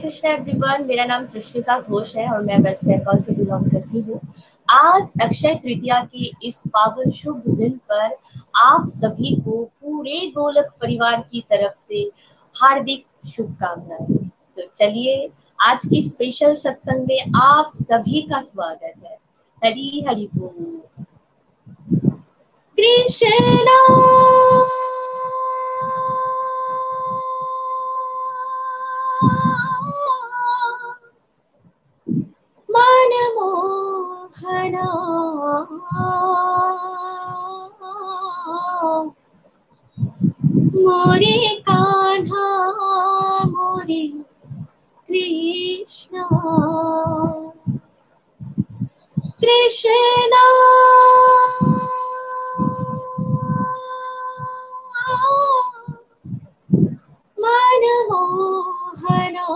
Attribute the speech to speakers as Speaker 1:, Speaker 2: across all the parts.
Speaker 1: Krishna everyone मेरा नाम कृष्णिका घोष है और मैं वेस्ट बंगाल से बिलोंग करती हूँ। आज अक्षय तृतीया के इस पावन शुभ दिन पर आप सभी को पूरे गोलक परिवार की तरफ़ से हार्दिक शुभकामनाएँ। तो चलिए, आज की स्पेशल सत्संग में आप सभी का स्वागत है। हरी हरि बोल। कृष्णा मनमोहना मोरे कान्हा मोरे कृष्ण कृष्ण मनमोहना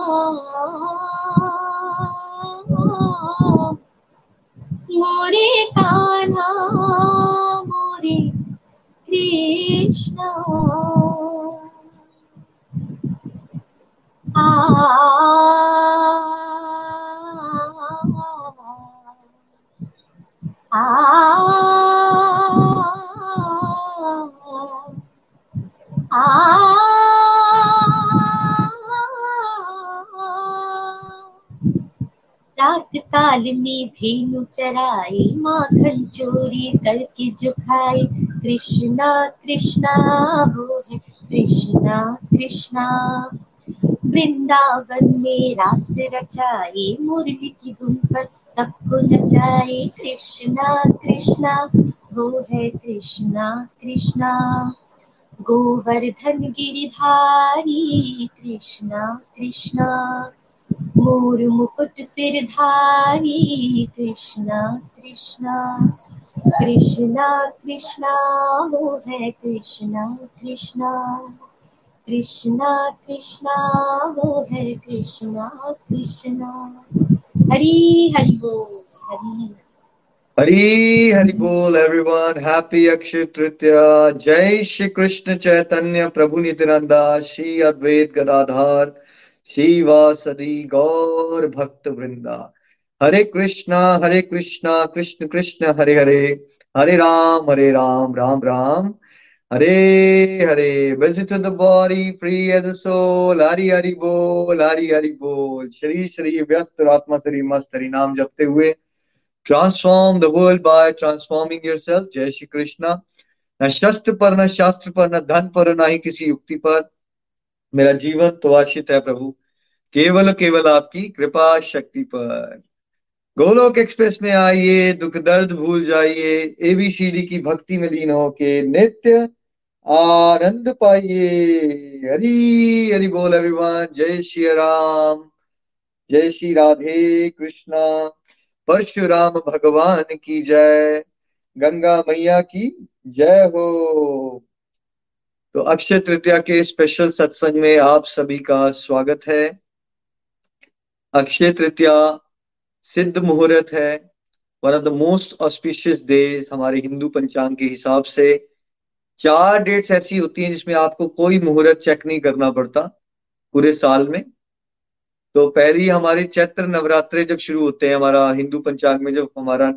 Speaker 1: मोरे कान्हा मोरे कृष्ण आ आ रात काल में धेनु चराए माखन चोरी करके जो कृष्णा कृष्णा, वो है कृष्णा कृष्णा। वृंदावन में रास रचाए मुरली की धुन पर सबको नचाए कृष्णा कृष्णा, वो है कृष्णा कृष्णा। गोवर्धन गिरिधारी, कृष्णा कृष्णा। मोर मुकुट सिरधारी कृष्णा कृष्णा कृष्णा कृष्णा वो है कृष्णा कृष्णा कृष्णा कृष्णा वो है कृष्णा कृष्णा। हरी, हरि बोल, हरी।
Speaker 2: हरी, हरि बोल एवरीवन हैप्पी अक्षय तृतीया जय श्री कृष्ण चैतन्य प्रभु नित्यानंदा श्री अद्वैत गदाधार श्री वासदी गौर भक्त वृंदा। Hare Krishna Hare Krishna, Krishna Krishna, Hare Hare Hare Ram Hare Ram Ram Ram. Hare Hare visit body free as a soul Hari Hari बोल, हरि हरि बोल। श्री श्री व्यस्त आत्मा श्री मस्त हरि नाम जपते हुए transform the world by transforming yourself जय श्री कृष्णा। न शस्त्र पर, न शास्त्र पर, न धन पर, न ही किसी युक्ति पर। मेरा जीवन तो आश्रित है प्रभु। केवल केवल आपकी कृपा शक्ति पर। गोलोक एक्सप्रेस में आइए, दुख दर्द भूल जाइए एबीसीडी की भक्ति में लीन होके नित्य आनंद पाइए। हरी हरि बोल एवरीवन जय श्री राम। जय श्री राधे कृष्णा। परशुराम भगवान की जय। गंगा मैया की जय हो। तो अक्षय तृतीया के स्पेशल सत्संग में आप सभी का स्वागत है। अक्षय तृतीया सिद्ध मुहूर्त है। One of the most auspicious days हमारे हिंदू पंचांग के हिसाब से। चार डेट्स ऐसी होती हैं जिसमें आपको कोई मुहूर्त चेक नहीं करना पड़ता पूरे साल में। तो पहली हमारे चैत्र नवरात्रे जब शुरू होते हैं, हमारा हिंदू पंचांग में जब हमारा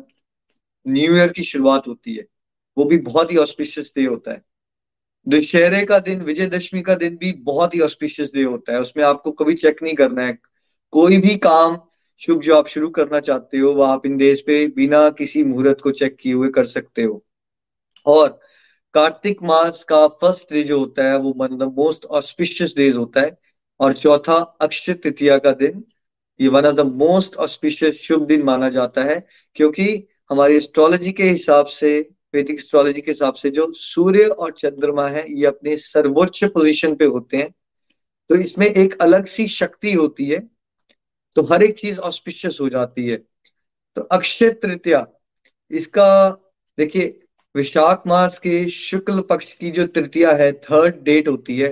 Speaker 2: न्यू ईयर की शुरुआत होती है, वो भी बहुत ही ऑस्पिशियस डे होता है। दशहरे का दिन, विजयदशमी का दिन भी बहुत ही ऑस्पिशियस डे होता है। उसमें आपको कभी चेक नहीं करना है। कोई भी काम शुभ जो आप शुरू करना चाहते हो वह आप इन डेज़ पे बिना किसी मुहूर्त को चेक किए हुए कर सकते हो। और कार्तिक मास का फ़र्स्ट डे जो होता है, वो द मोस्ट ऑस्पिशियस डेज़ होता है। और चौथा अक्षय तृतीया का दिन, ये one of the most auspicious शुभ दिन माना जाता है। क्योंकि हमारी एस्ट्रोलॉजी के हिसाब से वैदिक एस्ट्रोलॉजी के हिसाब से जो सूर्य और चंद्रमा है, ये अपने सर्वोच्च पोजीशन पे होते हैं। तो इसमें एक अलग सी शक्ति होती है तो हर एक चीज़ ऑस्पिशियस हो जाती है। तो अक्षय तृतीया, इसका देखिए, विशाख मास के शुक्ल पक्ष की जो तृतीया है थर्ड डेट होती है,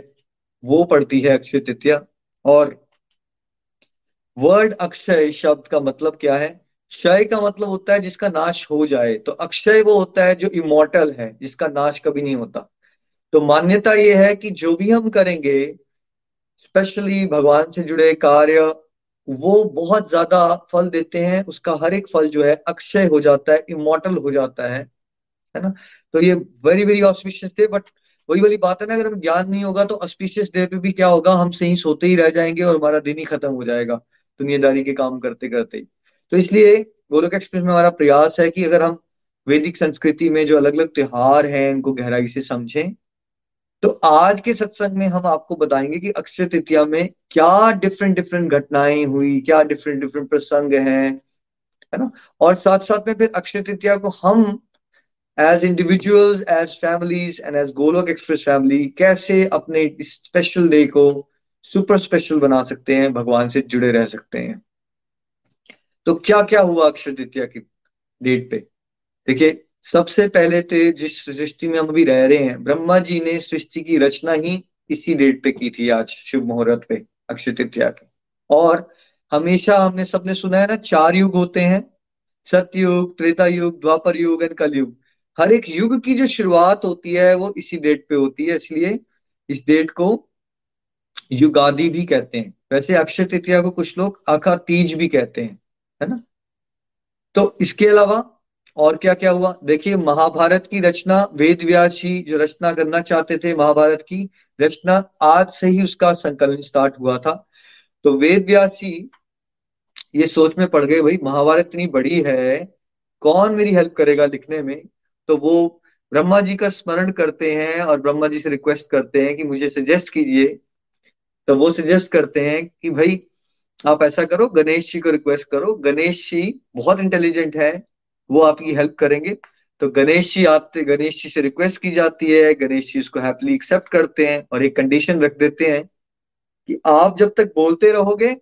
Speaker 2: वो पड़ती है अक्षय तृतीया। और वर्ड अक्षय शब्द का मतलब क्या है? क्षय का मतलब होता है जिसका नाश हो जाए। तो अक्षय वो होता है जो इमोटल है, जिसका नाश कभी नहीं होता। तो मान्यता ये है कि जो भी हम करेंगे स्पेशली भगवान से जुड़े कार्य, वो बहुत ज़्यादा फल देते हैं। उसका हर एक फल जो है अक्षय हो जाता है इमोटल हो जाता है। है ना? तो ये वेरी वेरी ऑस्पिशियस थे बट वही वाली बात है ना, अगर हम ज्ञान नहीं होगा तो ऑस्पिशियस डे पे भी क्या होगा? हम सही सोते ही रह जाएँगे और हमारा दिन ही खत्म हो जाएगा, दुनियादारी के काम करते करते ही। तो इसलिए गोलोक एक्सप्रेस में हमारा प्रयास है कि अगर हम वैदिक संस्कृति में जो अलग अलग त्योहार हैं इनको गहराई से समझें। तो आज के सत्संग में हम आपको बताएँगे कि अक्षय तृतीया में क्या डिफरेंट डिफरेंट घटनाएँ हुई, क्या डिफरेंट डिफरेंट प्रसंग हैं, है ना? और साथ साथ में फिर अक्षय तृतीया को हम as individuals as families and as Golok Express family कैसे अपने स्पेशल डे को सुपर स्पेशल बना सकते हैं, भगवान से जुड़े रह सकते हैं। तो क्या क्या हुआ अक्षय तृतीया की डेट पे? देखिए, सबसे पहले तो जिस सृष्टि में हम अभी रह रहे हैं, ब्रह्मा जी ने सृष्टि की रचना ही इसी डेट पे की थी आज, शुभ मुहूर्त पे, अक्षय तृतीया के। और हमेशा हमने सबने सुना है ना, चार युग होते हैं, सतयुग त्रेता युग द्वापर युग एंड कलयुग। हर एक युग की जो शुरुआत होती है, वो इसी डेट पे होती है, इसलिए इस डेट को युगादि भी कहते हैं। वैसे अक्षय तृतीया को कुछ लोग आखा तीज भी कहते हैं। है ना? तो इसके अलावा और क्या क्या हुआ? देखिए, महाभारत की रचना, वेद व्यासी जो रचना करना चाहते थे महाभारत की, रचना आज से ही उसका संकलन स्टार्ट हुआ था। तो वेद व्यासी, ये सोच में पड़ गए, भाई, महाभारत इतनी बड़ी है, कौन मेरी हेल्प करेगा लिखने में? तो वो ब्रह्मा जी का स्मरण करते हैं और ब्रह्मा जी से रिक्वेस्ट करते हैं कि मुझे सजेस्ट कीजिए। तो वो सजेस्ट करते हैं कि, भाई आप ऐसा करो, गणेश जी को रिक्वेस्ट करो, गणेश जी बहुत इंटेलिजेंट है, वो आपकी हेल्प करेंगे। तो गणेश जी आते, गणेश जी से रिक्वेस्ट की जाती है, गणेश जी उसको हैप्पीली एक्सेप्ट करते हैं और एक कंडीशन रख देते हैं कि आप जब तक बोलते रहोगे,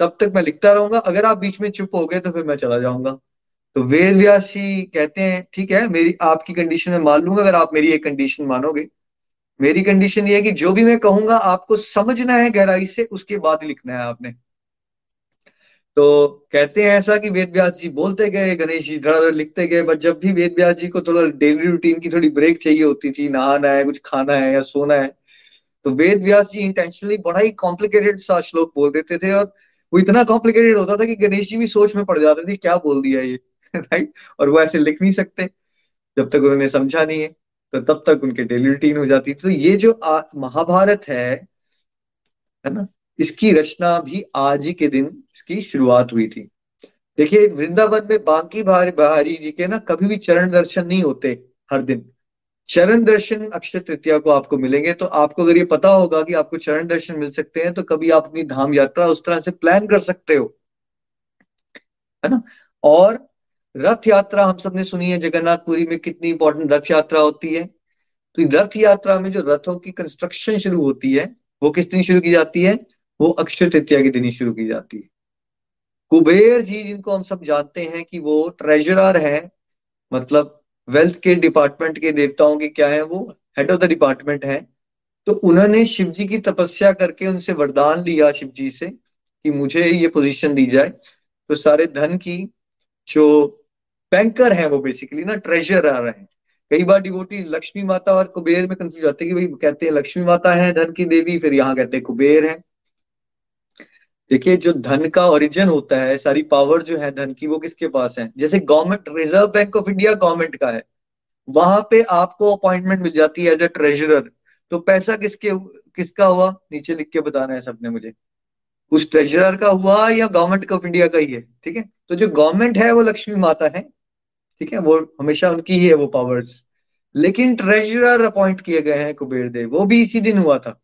Speaker 2: तब तक मैं लिखता रहूँगा, अगर आप बीच में चुप हो गए तो फिर मैं चला जाऊँगा। तो वेद व्यास जी कहते हैं, ठीक है, मेरी, आपकी कंडीशन में मान लूँगा, अगर आप मेरी एक कंडीशन मानोगे। मेरी कंडीशन ये है कि जो भी मैं कहूँगा, आपको समझना है गहराई से, उसके बाद लिखना है आपने। तो कहते हैं ऐसा कि वेद व्यास जी बोलते गए, गणेश जी धड़ा लिखते गए बट जब भी वेद व्यास जी को थोड़ा डेली रूटीन की थोड़ी ब्रेक चाहिए होती थी, नहाना है, कुछ खाना है या सोना है तो वेद व्यास जी इंटेंशनली बड़ा ही कॉम्प्लिकेटेड सा श्लोक बोल देते थे और वो इतना कॉम्प्लिकेटेड होता था कि गणेश जी भी सोच में पड़ जाते थे क्या बोल दिया ये राइट और वो ऐसे लिख नहीं सकते, जब तक उन्होंने समझा नहीं है तो तब तक उनके डेली रूटीन हो जाती तो ये जो महाभारत है है ना इसकी रचना भी आज ही के दिन इसकी शुरुआत हुई थी। देखिए, वृंदावन में बांकी बहारी जी के ना कभी भी चरण दर्शन नहीं होते हर दिन। चरण दर्शन अक्षय तृतीया को आपको मिलेंगे तो आपको अगर ये पता होगा कि आपको चरण दर्शन मिल सकते हैं तो कभी आप अपनी धाम यात्रा उस तरह से प्लान कर सकते हो। है ना? और रथ यात्रा हम सबने सुनी है, जगन्नाथपुरी में कितनी इंपॉर्टेंट रथ यात्रा होती है। तो रथ यात्रा में जो रथों की कंस्ट्रक्शन शुरू होती है, वो किस दिन शुरू की जाती है? वो अक्षय तृतीया के दिन ही शुरू की जाती है। कुबेर जी, जिनको हम सब जानते हैं कि वो ट्रेजरर है मतलब वेल्थ के डिपार्टमेंट के देवताओं के क्या है, वो हेड ऑफ़ द डिपार्टमेंट है तो उन्होंने शिव जी की तपस्या करके उनसे वरदान लिया शिव जी से कि मुझे ये पोजीशन दी जाए। तो सारे धन की जो बैंकर है वो बेसिकली ना ट्रेजरर है। कई बार डिवोटी लक्ष्मी माता और कुबेर में कंफ्यूज आते हैं कि भाई कहते हैं लक्ष्मी माता है, धन की देवी, फिर यहाँ कहते हैं कुबेर है। देखिए, जो धन का ओरिजिन होता है, सारी पावर जो है धन की, वो किसके पास है? जैसे government Reserve Bank of India government का है। वहाँ पे आपको अपॉइंटमेंट मिल जाती है एज ए ट्रेजरर तो पैसा किसके, किसका हुआ? नीचे लिख के बताना है सबने मुझे। उस ट्रेजरर का हुआ या गवर्नमेंट ऑफ़ इंडिया का ही है, ठीक है? तो जो गवर्नमेंट है, वो लक्ष्मी माता है, ठीक है? वो हमेशा उनकी ही है, वो पावर्स लेकिन ट्रेजरर अपॉइंट किए गए हैं कुबेर देव। वो भी इसी दिन हुआ था।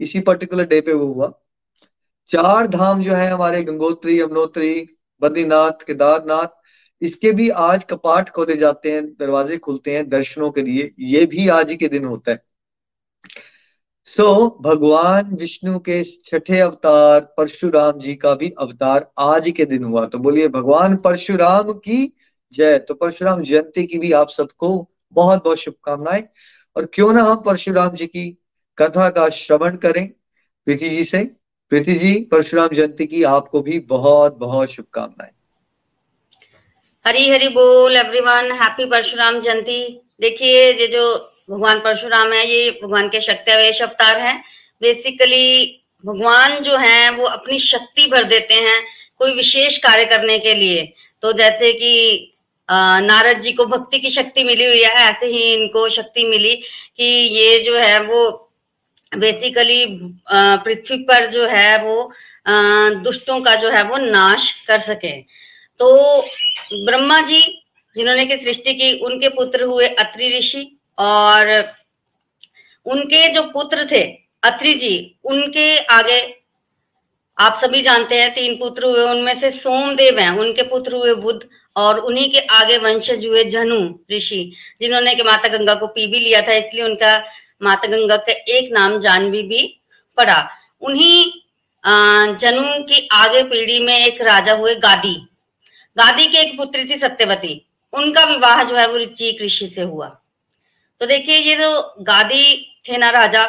Speaker 2: इसी पर्टिकुलर डे पे वो हुआ। चार धाम जो है हमारे गंगोत्री यमुनोत्री बद्रीनाथ केदारनाथ इसके भी आज कपाट खोले जाते हैं दरवाजे खुलते हैं दर्शनों के लिए। ये भी आज ही के दिन होता है। सो so, भगवान विष्णु के छठे अवतार परशुराम जी का भी अवतार आज के दिन हुआ। तो बोलिए भगवान परशुराम की जय। तो परशुराम जयंती की भी आप सबको बहुत बहुत शुभकामनाएँ। और क्यों ना हम परशुराम जी की कथा का श्रवण करें प्रीति जी से। प्रीति जी, परशुराम जयंती की आपको भी बहुत बहुत शुभकामनाएँ।
Speaker 3: हरी हरी बोल एवरीवन हैप्पी परशुराम जयंती। देखिए, ये जो भगवान परशुराम है, ये भगवान के शक्तिवेश अवतार है। बेसिकली भगवान जो है, वो अपनी शक्ति भर देते हैं कोई विशेष कार्य करने के लिए। तो जैसे कि नारद जी को भक्ति की शक्ति मिली हुई है, ऐसे ही इनको शक्ति मिली कि ये जो है, वो बेसिकली पृथ्वी पर जो है वो दुष्टों का जो है वो नाश कर सके। तो ब्रह्मा जी, जिन्होंने की सृष्टि की, उनके पुत्र हुए अत्रि ऋषि और उनके जो पुत्र थे, अत्रि जी, उनके आगे, आप सभी जानते हैं, तीन पुत्र हुए, उनमें से सोमदेव हैं, उनके पुत्र हुए बुद्ध और उन्हीं के आगे वंशज हुए जनु ऋषि, जिन्होंने के माता गंगा को पी भी लिया था, इसलिए उनका माता गंगा का एक नाम जानवी भी पड़ा। उन्हीं जनु की आगे पीढ़ी में एक राजा हुए गादी। गादी की एक पुत्री थी सत्यवती। उनका विवाह जो है वो ऋचि ऋषि से हुआ। तो देखिए, ये जो गादी थे ना राजा,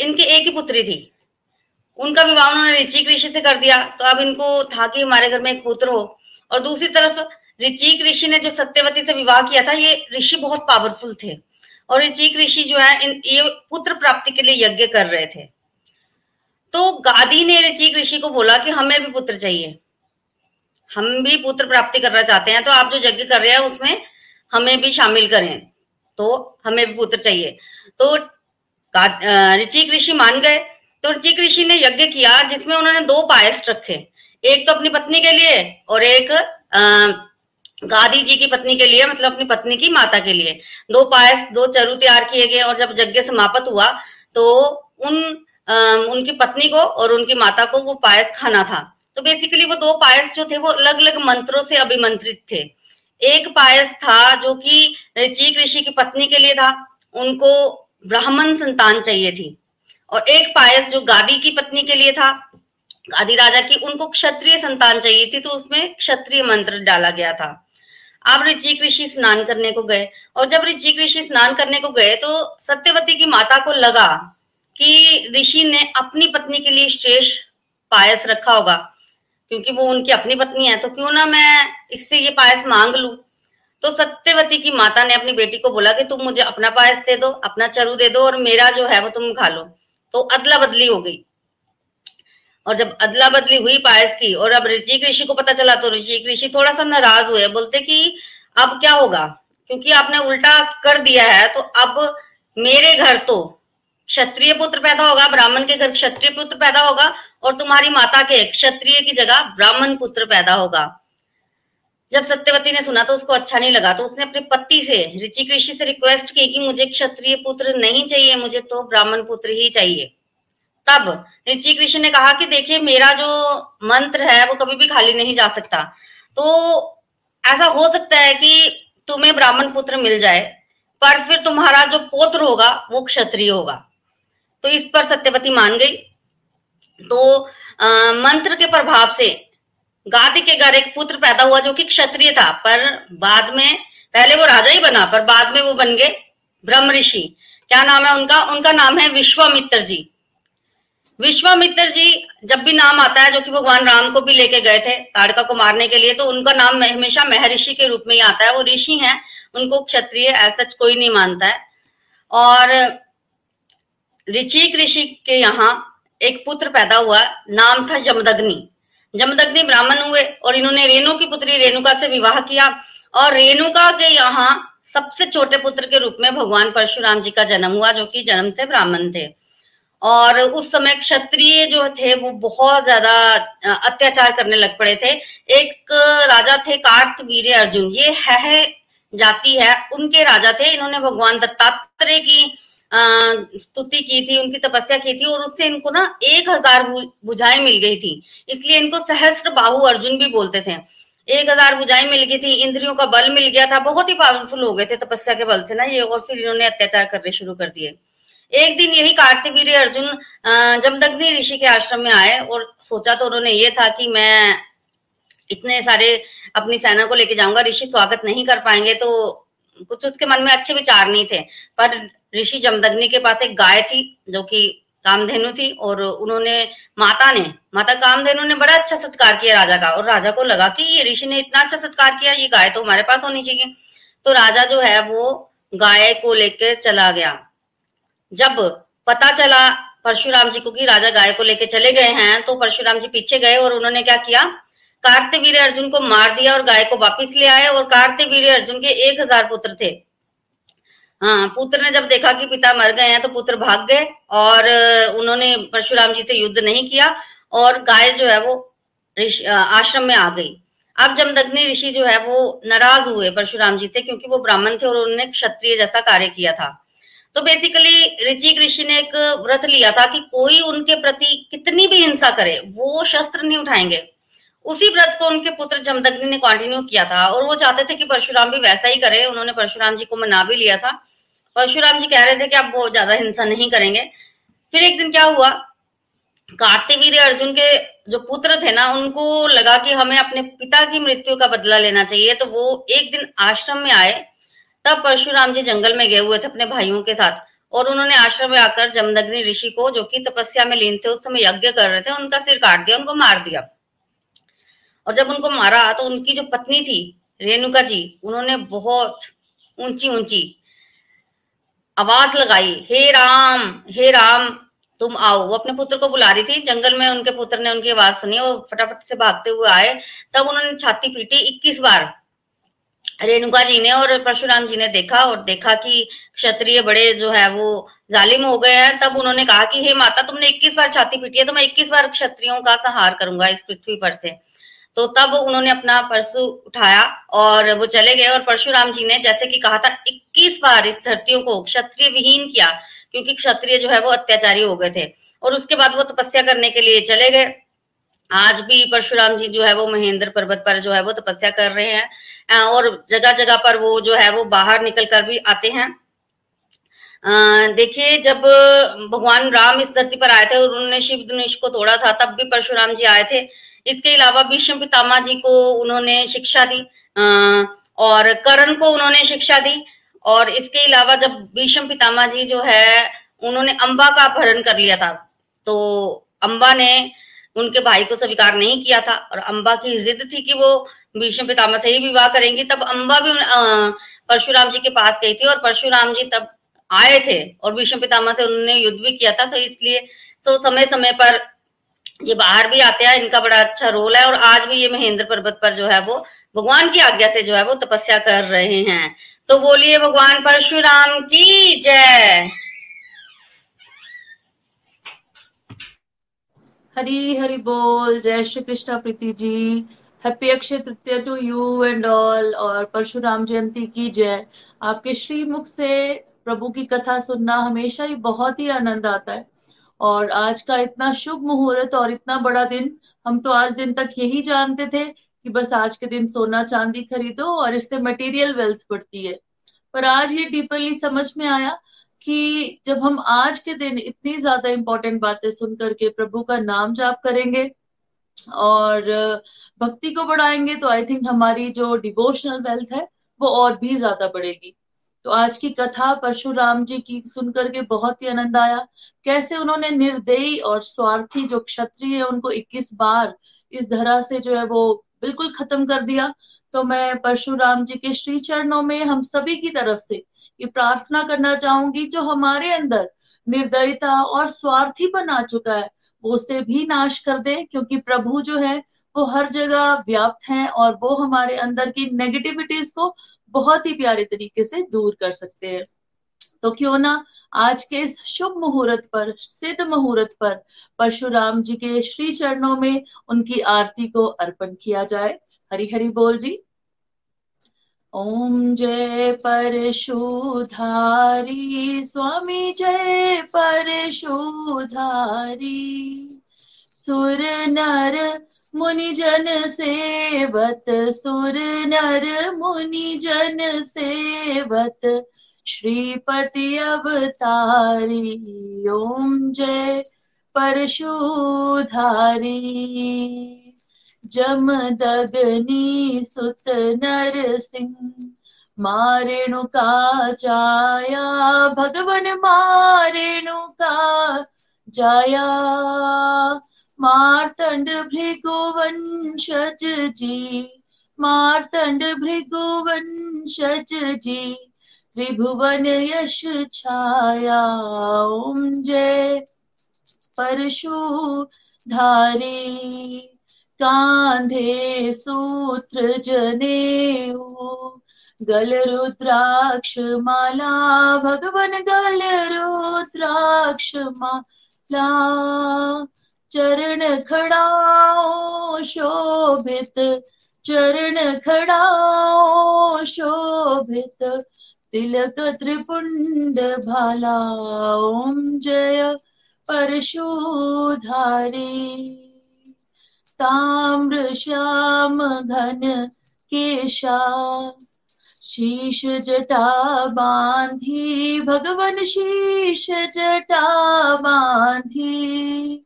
Speaker 3: इनकी एक ही पुत्री थी। उनका विवाह उन्होंने ऋचिक ऋषि से कर दिया। तो अब इनको था कि हमारे घर में एक पुत्र हो। और दूसरी तरफ़ ऋचिक ऋषि ने जो सत्यवती से विवाह किया था, ये ऋषि बहुत पावरफुल थे। और ऋचिक ऋषि जो है इन ये पुत्र प्राप्ति के लिए यज्ञ कर रहे थे। तो गादी ने ऋचिक ऋषि को बोला कि हमें भी पुत्र चाहिए। हम भी पुत्र प्राप्ति करना चाहते हैं तो आप जो यज्ञ कर रहे हैं उसमें हमें भी शामिल करें। तो हमें भी पुत्र चाहिए। तो ऋचिक ऋषि मान गए। तो ऋचिक ऋषि ने यज्ञ किया जिसमें उन्होंने दो पायस रखे। एक तो अपनी पत्नी के लिए और एक आ, गादी जी की पत्नी के लिए मतलब अपनी पत्नी की माता के लिए। दो पायस दो चरु तैयार किए गए और जब यज्ञ समाप्त हुआ तो उन आ, उनकी पत्नी को और उनकी माता को वो पायस खाना था। तो बेसिकली वो दो पायस जो थे वो अलग अलग मंत्रों से अभिमंत्रित थे। एक पायस था जो कि ऋचिक ऋषि की पत्नी के लिए था उनको ब्राह्मण संतान चाहिए थी। और एक पायस जो गादी की पत्नी के लिए था गादी राजा की उनको क्षत्रिय संतान चाहिए थी तो उसमें क्षत्रिय मंत्र डाला गया था। आप ऋचिक ऋषि स्नान करने को गए और जब ऋचिक ऋषि स्नान करने को गए तो सत्यवती की माता को लगा कि ऋषि ने अपनी पत्नी के लिए श्रेष्ठ पायस रखा होगा, क्योंकि वो उनकी अपनी पत्नी है तो क्यों ना मैं इससे ये पायस मांग लू? तो सत्यवती की माता ने अपनी बेटी को बोला कि तुम मुझे अपना पायस दे दो, अपना चरु दे दो और मेरा जो है वो तुम खा लो। तो अदला बदली हो गई। और जब अदला बदली हुई पायस की, और अब ऋषि ऋषि को पता चला तो ऋषि ऋषि थोड़ा सा नाराज़ हुए, बोलते कि अब क्या होगा? क्योंकि आपने उल्टा कर दिया है तो अब मेरे घर तो क्षत्रिय पुत्र पैदा होगा, ब्राह्मण के घर क्षत्रिय पुत्र पैदा होगा, और तुम्हारी माता के क्षत्रिय की जगह ब्राह्मण पुत्र पैदा होगा। जब सत्यवती ने सुना तो उसको अच्छा नहीं लगा तो उसने अपने पति से ऋचिक ऋषि से रिक्वेस्ट की कि मुझे क्षत्रिय पुत्र नहीं चाहिए, मुझे तो ब्राह्मण पुत्र ही चाहिए। तब ऋचिक कृष्ण ने कहा कि देखिए मेरा जो मंत्र है वो कभी भी खाली नहीं जा सकता। तो ऐसा हो सकता है कि तुम्हें ब्राह्मण पुत्र मिल जाए पर फिर तुम्हारा जो पोत्र होगा वो क्षत्रिय होगा। तो इस पर सत्यवती मान गई। तो आ, मंत्र के प्रभाव से गादी के घर एक पुत्र पैदा हुआ जो कि क्षत्रिय था पर बाद में पहले वो राजा ही बना पर बाद में वो बन गए ब्रह्म ऋषि। क्या नाम है उनका? उनका नाम है विश्वामित्र जी। विश्वामित्र जी, जब भी नाम आता है, जो कि भगवान राम को भी लेके गए थे ताड़का को मारने के लिए तो उनका नाम हमेशा महर्षि के रूप में ही आता है। वो ऋषि हैं, उनको क्षत्रिय ऐसा कोई नहीं मानता है। और ऋषिक ऋषि के यहाँ एक पुत्र पैदा हुआ, नाम था जमदग्नि। जमदग्नि ब्राह्मण हुए और इन्होंने रेणु की पुत्री रेणुका से विवाह किया और रेणुका के यहाँ सबसे छोटे पुत्र के रूप में भगवान परशुराम जी का जन्म हुआ, जो कि जन्म से ब्राह्मण थे। और उस समय क्षत्रिय जो थे, वो बहुत ज़्यादा अत्याचार करने लग पड़े थे। एक राजा थे कार्त वीर अर्जुन। ये है जाति है, उनके राजा थे। इन्होंने भगवान दत्तात्रेय की स्तुति की थी, उनकी तपस्या की थी और उससे इनको ना एक हज़ार बुझाएँ मिल गई थी। इसलिए इनको सहस्त्र बाहु अर्जुन भी बोलते थे। एक हज़ार बुझाएँ मिल गई थी, इंद्रियों का बल मिल गया था। बहुत ही पावरफुल हो गए थे तपस्या के बल से ना ये, और फिर इन्होंने अत्याचार करने शुरू कर दिए। एक दिन यही कार्तिवीर अर्जुन जमदग्नि ऋषि के आश्रम में आए और सोचा तो उन्होंने ये था कि मैं इतने सारे अपनी सेना को लेके जाऊँगा, ऋषि स्वागत नहीं कर पाएँगे तो कुछ उसके मन में अच्छे विचार नहीं थे। पर ऋषि जमदग्नि के पास एक गाय थी जो कि कामधेनु थी और उन्होंने, माता ने, माता कामधेनु ने बड़ा अच्छा सत्कार किया राजा का और राजा को लगा कि ये ऋषि ने इतना अच्छा सत्कार किया, ये गाय तो हमारे पास होनी चाहिए। तो राजा जो है वो गाय को लेकर चला गया। जब पता चला परशुराम जी को कि राजा गाय को लेके चले गए हैं तो परशुराम जी पीछे गए और उन्होंने क्या किया? कार्तिवीर अर्जुन को मार दिया और गाय को वापिस ले आए और कार्तिवीर अर्जुन के एक हज़ार पुत्र थे। हाँ पुत्र ने जब देखा कि पिता मर गए हैं तो पुत्र भाग गए और उन्होंने परशुराम जी से युद्ध नहीं किया और गाय जो है वो आश्रम में आ गई। अब जमदग्नि ऋषि जो है वो नाराज़ हुए परशुराम जी से क्योंकि वो ब्राह्मण थे और उन्होंने क्षत्रिय जैसा कार्य किया था। तो बेसिकली ऋचिक ऋषि ने एक व्रत लिया था कि कोई उनके प्रति कितनी भी हिंसा करे, वो शस्त्र नहीं उठाएँगे। उसी व्रत को उनके पुत्र जमदग्नि ने कंटिन्यू किया था और वो चाहते थे कि परशुराम भी वैसा ही करे, उन्होंने परशुराम जी को मना भी लिया था। परशुराम जी कह रहे थे कि आप वो ज़्यादा हिंसा नहीं करेंगे। फिर एक दिन क्या हुआ? कार्तिवीर अर्जुन के जो पुत्र थे ना, उनको लगा कि हमें अपने पिता की मृत्यु का बदला लेना चाहिए तो वो एक दिन आश्रम में आए। तब परशुराम जी जंगल में गए हुए थे अपने भाइयों के साथ और उन्होंने आश्रम में आकर जमदग्नि ऋषि को, जो कि तपस्या में लीन थे, उस समय यज्ञ कर रहे थे, उनका सिर काट दिया, उनको मार दिया। और जब उनको मारा तो उनकी जो पत्नी थी, रेणुका जी, उन्होंने बहुत ऊँची ऊँची आवाज़ लगाई, हे राम हे राम, तुम आओ। वो अपने पुत्र को बुला रही थी। जंगल में उनके पुत्र ने उनकी आवाज़ सुनी और फटाफट से भागते हुए आए। तब उन्होंने छाती पीटी इक्कीस बार। रेणुका जी ने और परशुराम जी ने देखा और देखा कि क्षत्रिय बड़े जो है वो जालिम हो गए हैं, तब उन्होंने कहा कि, हे माता, तुमने 21 बार छाती पीटी है तो मैं 21 बार क्षत्रियों का सहार करूँगा इस पृथ्वी पर से। तो तब उन्होंने अपना परशु उठाया और वो चले गए और परशुराम जी ने जैसे कि कहा था 21 बार इस धरतियों को क्षत्रिय विहीन किया, क्योंकि क्षत्रिय जो है वो अत्याचारी हो गए थे। और उसके बाद वो तपस्या करने के लिए चले गए। आज भी परशुराम जी जो है वो महेंद्र पर्वत पर जो है वो तपस्या कर रहे हैं और जगह जगह पर वो जो है वो बाहर निकल कर भी आते हैं। देखिए, जब भगवान राम इस धरती पर आए थे और उन्होंने शिव धनुष को तोड़ा था, तब भी परशुराम जी आए थे। इसके अलावा भीष्म पितामा जी को उन्होंने शिक्षा दी और करण को उन्होंने शिक्षा दी, और इसके अलावा जब भीष्म पितामा जी जो है, उन्होंने अंबा का अपहरण कर लिया था तो अंबा ने उनके भाई को स्वीकार नहीं किया था और अंबा की जिद थी कि वो भीष्म पितामा से ही विवाह करेंगी। तब अंबा भी परशुराम जी के पास गई थी और परशुराम जी तब आए थे और भीष्म पितामा से उन्होंने युद्ध भी किया था। तो इसलिए सो समय समय पर ये बाहर भी आते हैं, इनका बड़ा अच्छा रोल है और आज भी ये महेंद्र पर्वत पर जो है वो भगवान की आज्ञा से जो है वो तपस्या कर रहे हैं। तो बोलिए भगवान परशुराम की जय।
Speaker 4: हरी हरी बोल, जय Shri Krishna Preeti ji. Happy Akshaya Tritiya to you and all और परशुराम जयंती की जय। आपके श्री मुख से प्रभु की कथा सुनना हमेशा ही बहुत ही आनंद आता है। और आज का इतना शुभ मुहूर्त और इतना बड़ा दिन, हम तो आज दिन तक यही जानते थे कि बस आज के दिन सोना चांदी खरीदो और इससे मटेरियल वेल्थ बढ़ती है। पर आज ये डीपरली समझ में आया कि जब हम आज के दिन इतनी ज़्यादा इंपॉर्टेंट बातें सुन करके प्रभु का नाम जाप करेंगे और भक्ति को बढ़ाएँगे तो आई थिंक हमारी जो डिवोशनल वेल्थ है, वो और भी ज़्यादा बढ़ेगी। तो आज की कथा परशुराम जी की सुनकर के बहुत ही आनंद आया। कैसे उन्होंने निर्दयी और स्वार्थी जो क्षत्रिय है, उनको 21 बार इस धरा से जो है वो बिल्कुल खत्म कर दिया। तो मैं परशुराम जी के श्री चरणों में हम सभी की तरफ़ से ये प्रार्थना करना चाहूँगी, जो हमारे अंदर निर्दयता और स्वार्थीपन आ चुका है, वो उसे भी नाश कर दे, क्योंकि प्रभु जो है, वो हर जगह व्याप्त हैं और वो हमारे अंदर की नेगेटिविटीज को बहुत ही प्यारे तरीके से दूर कर सकते हैं। तो क्यों ना आज के इस शुभ मुहूर्त पर, सिद्ध मुहूर्त पर परशुराम जी के श्री चरणों में उनकी आरती को अर्पण किया जाए। हरि हरि बोल जी। ओम जय परशुधारी, स्वामी जय परशुधारी। सुर नर मुनि जन सेवत, सुर नर मुनि जन सेवत श्रीपति अवतारी, ओम जय परशुधारी। जम दगनी सुत नर सिंह मारेणु का जाया भगवन मारेणु का जाया। मार्तंड भृगुवंशज जी मार्तंड भृगुवंशज जी त्रिभुवन यश छाया ओम जय परशु धारी कांधे सूत्र जने गल रुद्राक्ष माला भगवन गल रुद्राक्ष माला चरण खड़ाओ शोभित चरण खड़ाओ शोभित तिलक त्रिपुंड भाला, ओम जय परशुधारी। ताम्र श्याम घन केशा शीश जटा बांधी, भगवन शीश जटा बांधी।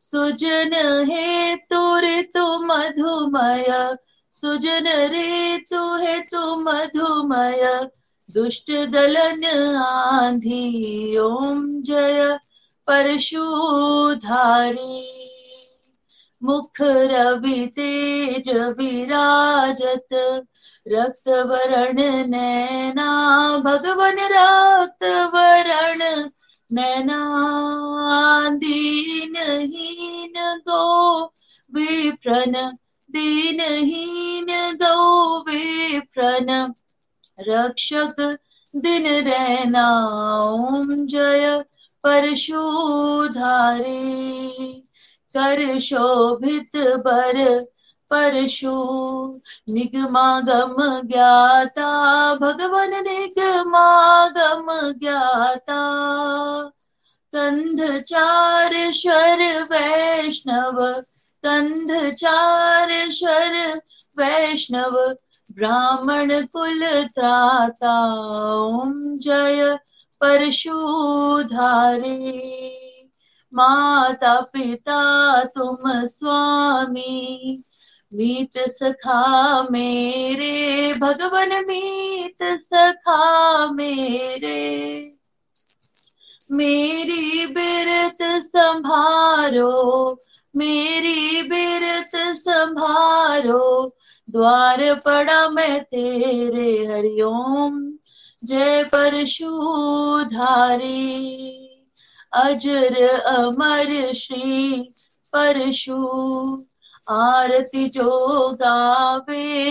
Speaker 4: सुजन हे तुर तु मधुमय, सुजन रे तु हे तु मधुमय दुष्ट दलन आंधी, ओम जय परशुधारी। मुख रवि तेज विराजत, रक्त वरण नैना, भगवन रक्त वरण नैना। दीनहीन गो, विप्रन दीनहीन गो, विप्रन रक्षक दिन रहना ओम जय परशुधारी। कर शोभित बर परशु, निगमागम ज्ञाता, भगवन निगमागम ज्ञाता। कंध चार शर वैष्णव कंध चार शर वैष्णव ब्राह्मण कुल त्राता ओम जय परशुधारी। माता पिता तुम स्वामी, मीत सखा मेरे, भगवन मीत सखा मेरे। मेरी बिरत संभारो मेरी बिरत संभारो द्वार पड़ा मैं तेरे हरिओम। जय परशुधारी। अजर अमर श्री परशु, आरती जो गावे,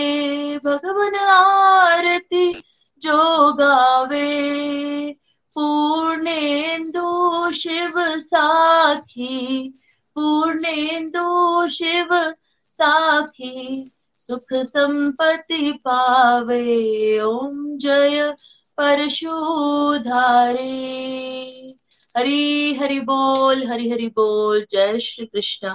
Speaker 4: भगवन आरती जो गावे। पूर्णेन्दु शिव साखी पूर्णेन्दु शिव साखी सुख संपत्ति पावे, ओम जय परशुधारी। हरी, हरि बोल, हरि हरि बोल, जय श्री कृष्ण।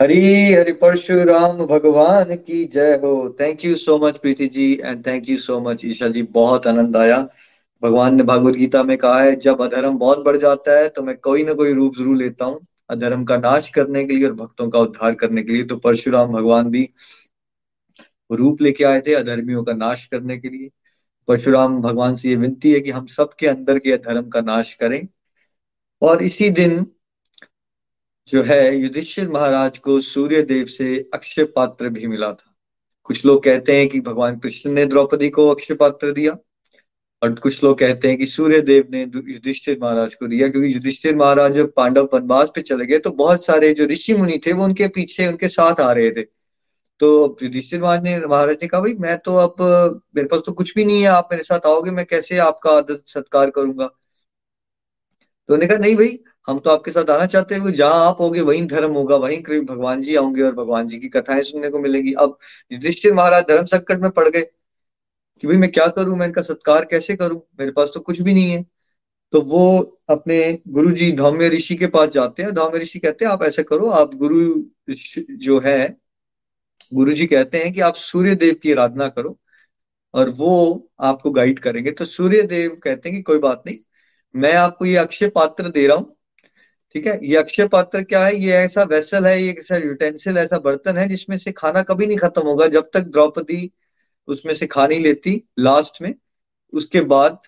Speaker 2: हरी, हरि परशुराम, भगवान की जय हो। Thank you so much Preeti ji and thank you so much Isha ji, बहुत आनंद आया। भगवान ने भगवत गीता में कहा है, जब अधर्म बहुत बढ़ जाता है तो मैं कोई ना कोई रूप ज़रूर लेता हूँ। अधर्म का नाश करने के लिए और भक्तों का उद्धार करने के लिए। तो परशुराम भगवान भी रूप लेके आए थे अधर्मियों का नाश करने के लिए। परशुराम भगवान से ये विनती है कि हम सबके अंदर के अधर्म का नाश करें। और इसी दिन जो है, युधिष्ठिर महाराज को सूर्य देव से अक्षय पात्र भी मिला था। कुछ लोग कहते हैं कि भगवान कृष्ण ने द्रौपदी को अक्षय पात्र दिया। और कुछ लोग कहते हैं कि सूर्य देव ने युधिष्ठिर महाराज को दिया, क्योंकि युधिष्ठिर महाराज जब पांडव वनवास पे चले गए तो बहुत सारे जो ऋषि मुनि थे, वो उनके पीछे, उनके साथ आ रहे थे। तो युधिष्ठिर महाराज ने महाराज ने कहा, भाई, मैं तो अब, मेरे पास तो कुछ भी नहीं है, आप मेरे साथ आओगे, मैं कैसे आपका आदर सत्कार करूँगा? तो उन्होंने कहा, नहीं भाई, हम तो आपके साथ आना चाहते हैं जहाँ आप होगे, वहीं धर्म होगा, वहीं भगवान जी आऊँगे और भगवान जी की कथाएँ सुनने को मिलेगी। अब युधिष्ठिर महाराज धर्म संकट में पड़ गए कि भाई मैं क्या करूँ? मैं इनका सत्कार कैसे करूँ? मेरे पास तो कुछ भी नहीं है। तो वो अपने गुरु जी धौम्य ऋषि के पास जाते हैं। धौम्य ऋषि कहते हैं, आप ऐसा करो, आप गुरु जो है गुरु जी कहते हैं कि आप सूर्य देव की आराधना करो और वो आपको गाइड करेंगे। तो सूर्य देव कहते हैं कि कोई बात नहीं, मैं आपको ये अक्षय पात्र दे रहा हूँ। ठीक है? ये अक्षय पात्र क्या है? ये ऐसा वेसल है, ये ऐसा यूटेंसिल ऐसा बर्तन है जिसमें से खाना कभी नहीं खत्म होगा। जब तक द्रौपदी उसमें से नहीं लेती लास्ट में। उसके बाद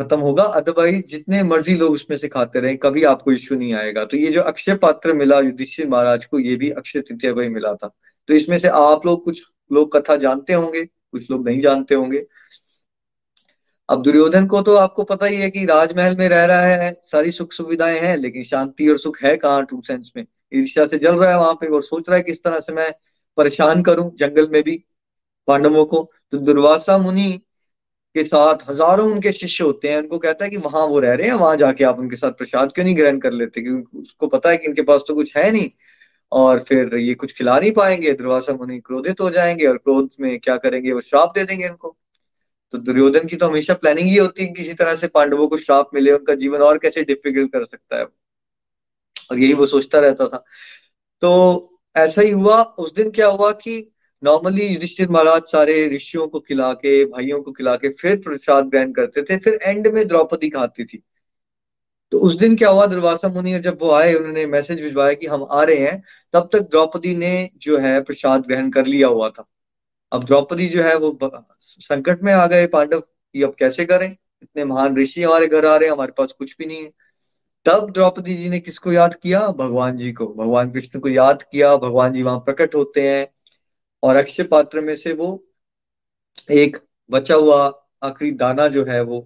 Speaker 2: खत्म होगा। अदरवाइज़ जितने मर्ज़ी लोग उसमें से खाते रहे, कभी आपको इश्यू नहीं आएगा। तो ये जो अक्षय पात्र मिला, युधिष्ठिर महाराज को, ये भी अक्षय तृतीय को मिला था। तो इसमें से आप लोग कुछ लोग कथा जानते होंगे, कुछ लोग नहीं जानते होंगे। अब दुर्योधन को तो आपको पता ही है कि राजमहल में रह रहा है, सारी सुख सुविधाएँ हैं, लेकिन शांति और सुख है कहाँ ट्रू सेंस में? ईर्ष्या से जल रहा है वहाँ पे और सोच रहा है किस तरह से मैं परेशान करूँ, जंगल में भी। पांडवों को तो दुर्वासा मुनि के साथ हज़ारों उनके शिष्य होते हैं। उनको कहता है कि वहाँ वो रह रहे हैं, वहाँ जाके आप उनके साथ प्रसाद क्यों नहीं ग्रहण कर लेते? क्योंकि उसको पता है कि इनके पास तो कुछ है नहीं। और फिर ये कुछ खिला नहीं पाएँगे, दुर्वासा मुनि क्रोधित हो जाएँगे और क्रोध में क्या करेंगे? वो श्राप दे देंगे इनको। तो दुर्योधन की तो हमेशा प्लानिंग ही होती है किसी तरह से पांडवों को श्राप मिले, उनका जीवन और कैसे डिफ़िकल्ट कर सकता है। और यही वो सोचता रहता था। तो ऐसा ही हुआ। उस दिन क्या हुआ कि नॉर्मली युधिष्ठिर महाराज सारे ऋषियों को खिला के भाइयों को खिला के फिर प्रसाद ग्रहण करते थे, फिर एंड में द्रौपदी खाती थी। तो उस दिन क्या हुआ, दुर्वासा मुनि जब वो आए, उन्होंने मैसेज भिजवाया कि हम आ रहे हैं, तब तक द्रौपदी ने जो है प्रसाद ग्रहण कर लिया हुआ था। अब द्रौपदी जो है वो संकट में आ गए, पांडव, कि अब कैसे करें? इतने महान ऋषि हमारे घर आ रहे हैं, हमारे पास कुछ भी नहीं है। तब द्रौपदी जी ने किसको याद किया? भगवान जी को। भगवान कृष्ण को याद किया। भगवान जी वहाँ प्रकट होते हैं। और अक्षय पात्र में से वो एक बचा हुआ आखिरी दाना जो है वो,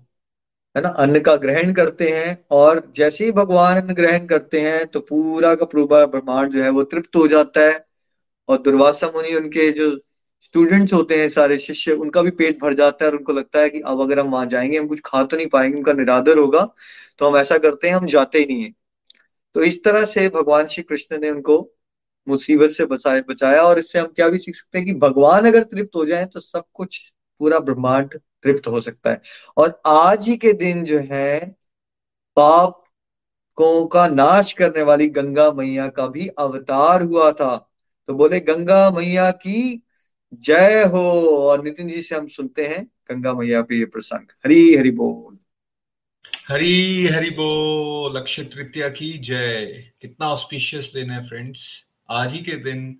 Speaker 2: है ना, अन्न का ग्रहण करते हैं और जैसे ही भगवान अन्न ग्रहण करते हैं तो पूरा का पूरा ब्रह्मांड जो है वो तृप्त हो जाता है और दुर्वासा मुनि उनके जो स्टूडेंट्स होते हैं, सारे शिष्य, उनका भी पेट भर जाता है और उनको लगता है कि अब अगर हम वहाँ जाएँगे, हम कुछ खा तो नहीं पाएँगे, उनका निरादर होगा तो हम ऐसा करते हैं, हम जाते ही नहीं है। तो इस तरह से भगवान श्री कृष्ण ने उनको मुसीबत से बचाया बचाया और इससे हम क्या भी सीख सकते हैं कि भगवान अगर तृप्त हो जाए तो सब कुछ पूरा ब्रह्मांड तृप्त हो सकता है। और आज ही के दिन जो है, पाप को का नाश करने वाली गंगा मैया का भी अवतार हुआ था। तो बोले, गंगा मैया की जय हो। और नितिन जी से हम सुनते हैं गंगा मैया पे ये प्रसंग। हरी, हरि बोल।
Speaker 5: हरी, हरि बोल। अक्षय तृतीया की जय। कितना ऑस्पिशियस दिन है फ्रेंड्स आज ही के दिन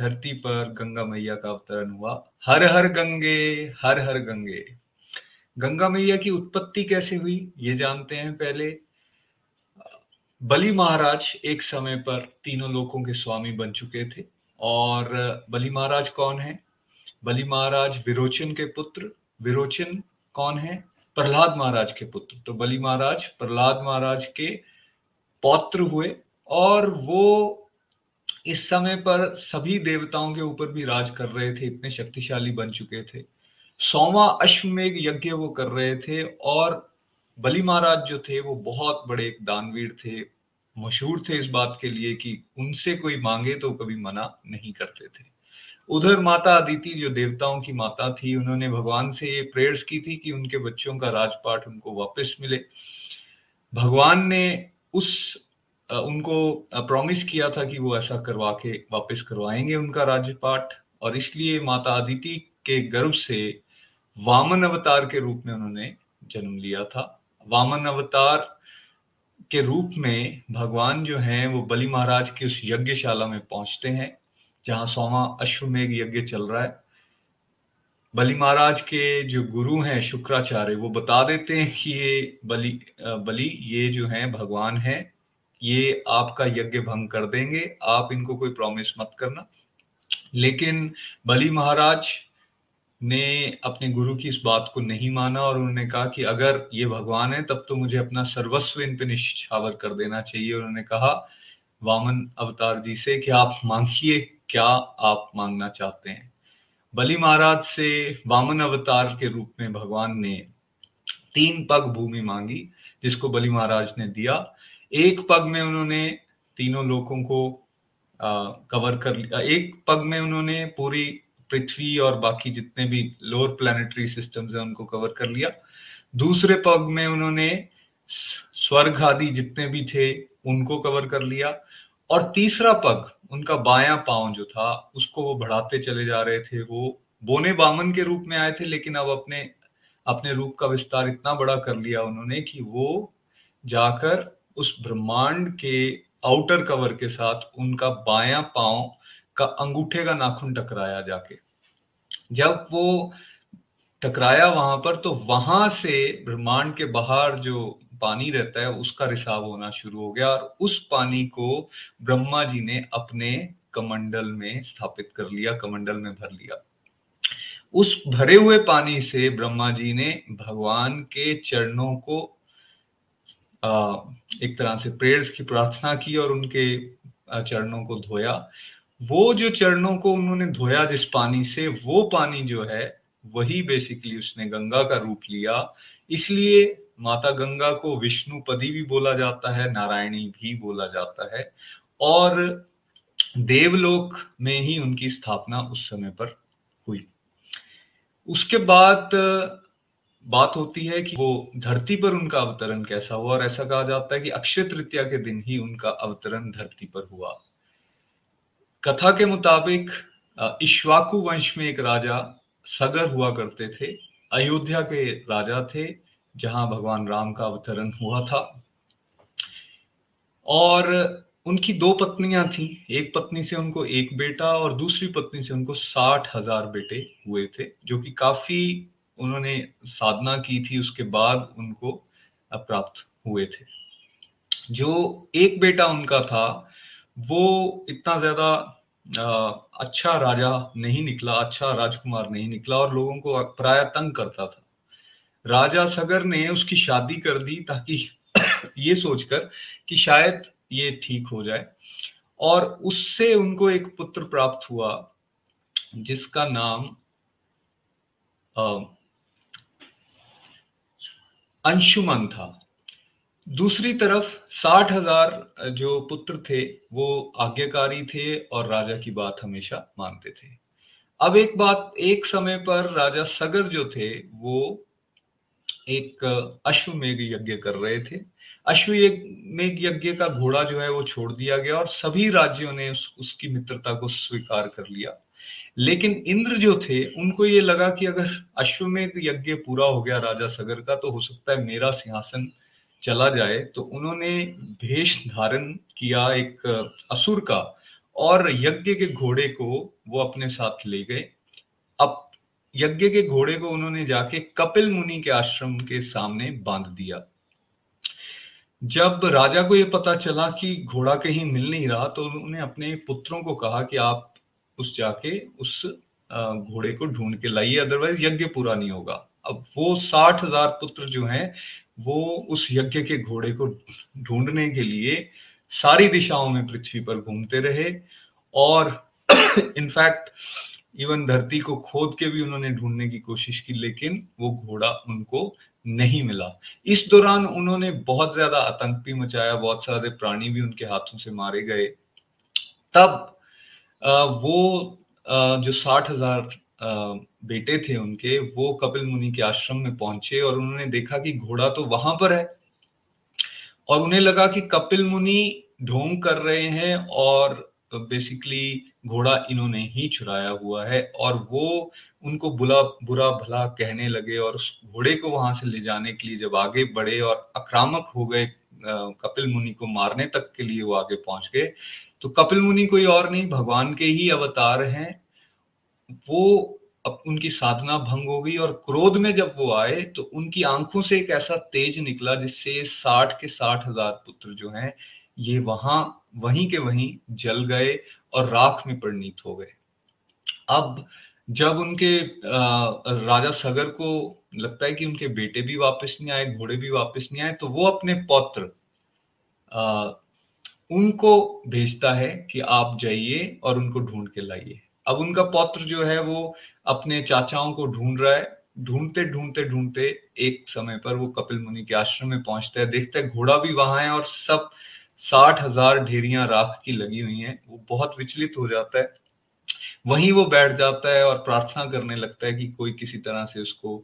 Speaker 5: धरती पर गंगा मैया का अवतरण हुआ। हर हर गंगे, हर हर गंगे। गंगा मैया की उत्पत्ति कैसे हुई, ये जानते हैं पहले। बलि महाराज एक समय पर तीनों लोगों के स्वामी बन चुके थे और बलि महाराज कौन है? बलि महाराज विरोचन के पुत्र, विरोचन कौन है? प्रहलाद महाराज के पुत्र। तो बलि महाराज, प्रहलाद महाराज के पौत्र हुए और वो इस समय पर सभी देवताओं के ऊपर भी राज कर रहे थे, इतने शक्तिशाली बन चुके थे। सौवा अश्वमेघ यज्ञ वो कर रहे थे और बलि महाराज जो थे, वो बहुत बड़े एक दानवीर थे। मशहूर थे इस बात के लिए कि उनसे कोई मांगे तो कभी मना नहीं करते थे। उधर माता अदिति जो देवताओं की माता थी, उन्होंने भगवान से ये प्रेयर्स की थी कि उनके बच्चों का राजपाठ उनको वापस मिले। भगवान ने उस उनको प्रॉमिस किया था कि वो ऐसा करवा के वापस करवाएँगे उनका राजपाट और इसलिए माता अदिति के गर्भ से वामन अवतार के रूप में उन्होंने जन्म लिया था। वामन अवतार के रूप में भगवान जो है, वो बलि महाराज की उस यज्ञशाला में पहुँचते हैं, जहाँ सोमा अश्वमेघ यज्ञ चल रहा है। बलि महाराज के जो गुरु हैं, शुक्राचार्य, वो बता देते हैं कि ये बलि बलि, ये जो है, भगवान है। ये आपका यज्ञ भंग कर देंगे। आप इनको कोई प्रॉमिस मत करना। लेकिन बलि महाराज ने अपने गुरु की इस बात को नहीं माना और उन्होंने कहा कि अगर ये भगवान है, तब तो मुझे अपना सर्वस्व इन पे निश्चावर कर देना चाहिए। उन्होंने कहा, वामन अवतार जी से, कि आप मांगिए, क्या आप मांगना चाहते हैं? बलि महाराज से वामन अवतार के रूप में भगवान ने तीन पग भूमि मांगी, जिसको बलि महाराज ने दिया। एक पग में उन्होंने तीनों लोगों को कवर कर लिया। एक पग में उन्होंने पूरी पृथ्वी और बाकी जितने भी लोअर प्लानिटरी सिस्टम्स है उनको कवर कर लिया। दूसरे पग में उन्होंने स्वर्ग आदि जितने भी थे उनको कवर कर लिया। और तीसरा पग, उनका बायां पाँव जो था, उसको वो बढ़ाते चले जा रहे थे। वो बोने बामन के रूप में आए थे, लेकिन अब अपने अपने रूप का विस्तार इतना बड़ा कर लिया उन्होंने कि वो जाकर उस ब्रह्मांड के आउटर कवर के साथ उनका बायां पाँव का अंगूठे का नाखून टकराया जाके। जब वो टकराया वहाँ पर तो वहाँ से ब्रह्मांड के बाहर जो पानी रहता है उसका रिसाव होना शुरू हो गया और उस पानी को ब्रह्मा जी ने अपने कमंडल में स्थापित कर लिया कमंडल में भर लिया। उस भरे हुए पानी से ब्रह्मा जी ने भगवान के चरणों को आ, एक तरह से प्रेयर्स की प्रार्थना की और उनके चरणों को धोया। वो जो चरणों को उन्होंने धोया जिस पानी से, वो पानी जो है, वही बेसिकली उसने गंगा का रूप लिया। इसलिए माता गंगा को विष्णुपदी भी बोला जाता है, नारायणी भी बोला जाता है और देवलोक में ही उनकी स्थापना उस समय पर हुई। उसके बाद बात होती है कि वो धरती पर उनका अवतरण कैसा हुआ और ऐसा कहा जाता है कि अक्षय तृतीया के दिन ही उनका अवतरण धरती पर हुआ। कथा के मुताबिक इश्वाकु वंश में एक राजा सगर हुआ करते थे, अयोध्या के राजा थे, जहाँ भगवान राम का अवतरण हुआ था। और उनकी दो पत्नियाँ थी, एक पत्नी से उनको एक बेटा और दूसरी पत्नी से उनको साठ हज़ार बेटे हुए थे, जो कि काफ़ी उन्होंने साधना की थी, उसके बाद उनको प्राप्त हुए थे। जो एक बेटा उनका था, वो इतना ज़्यादा अच्छा राजा नहीं निकला अच्छा राजकुमार नहीं निकला और लोगों को प्राय तंग करता था। राजा सगर ने उसकी शादी कर दी ताकि ये सोचकर कि शायद ये ठीक हो जाए और उससे उनको एक पुत्र प्राप्त हुआ, जिसका नाम अंशुमन था। दूसरी तरफ़ साठ हज़ार जो पुत्र थे वो आज्ञाकारी थे और राजा की बात हमेशा मानते थे। अब एक बात एक समय पर राजा सगर जो थे वो एक अश्वमेघ यज्ञ कर रहे थे। अश्वमेघ यज्ञ का घोड़ा जो है वो छोड़ दिया गया और सभी राज्यों ने उस, उसकी मित्रता को स्वीकार कर लिया। लेकिन इंद्र जो थे, उनको ये लगा कि अगर अश्वमेघ यज्ञ पूरा हो गया राजा सगर का तो हो सकता है मेरा सिंहासन चला जाए। तो उन्होंने भेष धारण किया एक असुर का और यज्ञ के घोड़े को वो अपने साथ ले गए। अब यज्ञ के घोड़े को उन्होंने जाके कपिल मुनि के आश्रम के सामने बाँध दिया। जब राजा को यह पता चला कि घोड़ा कहीं मिल नहीं रहा तो उन्होंने अपने पुत्रों को कहा कि आप उस जाके उस घोड़े को ढूंढ के लाइए अदरवाइज़ यज्ञ पूरा नहीं होगा। अब वो साठ हज़ार पुत्र जो हैं, वो उस यज्ञ के घोड़े को ढूँढने के लिए सारी दिशाओं में पृथ्वी पर घूमते रहे और इनफैक्ट इवन धरती को खोद के भी उन्होंने ढूँढने की कोशिश की, लेकिन वो घोड़ा उनको नहीं मिला। इस दौरान उन्होंने बहुत ज़्यादा आतंक भी मचाया, बहुत सारे प्राणी भी उनके हाथों से मारे गए। तब वो जो साठ हज़ार बेटे थे उनके, वो कपिल मुनि के आश्रम में पहुँचे और उन्होंने देखा कि घोड़ा तो वहाँ पर है। और उन्हें लगा कि कपिल मुनि ढोंग कर रहे हैं और बेसिकली घोड़ा इन्होंने ही चुराया हुआ है और वो उनको बुला, बुरा भला कहने लगे और उस घोड़े को वहाँ से ले जाने के लिए जब आगे बढ़े और आक्रामक हो गए कपिल मुनि को मारने तक के लिए वो आगे पहुँच गए तो कपिल मुनि कोई और नहीं, भगवान के ही अवतार हैं। वो अब उनकी साधना भंग हो गई और क्रोध में जब वो आए तो उनकी आँखों से एक ऐसा तेज निकला जिससे साठ के साठ हज़ार पुत्र जो हैं, ये वहाँ, वहीं के वहीं जल गए और राख में परिणित हो गए। अब जब उनके राजा सगर को लगता है कि उनके बेटे भी वापस नहीं आए, घोड़े भी वापस नहीं आए तो वो अपने पौत्र उनको भेजता है कि आप जाइए और उनको ढूंढ के लाइए। अब उनका पौत्र जो है वो अपने चाचाओं को ढूंढ रहा है। ढूंढते ढूंढते ढूंढते एक समय पर वो कपिल मुनि के आश्रम में पहुँचता है। देखता है, घोड़ा भी वहाँ है और सब साठ हज़ार ढेरियाँ राख की लगी हुई हैं। वो बहुत विचलित हो जाता है। वहीं वो बैठ जाता है और प्रार्थना करने लगता है कि कोई किसी तरह से उसको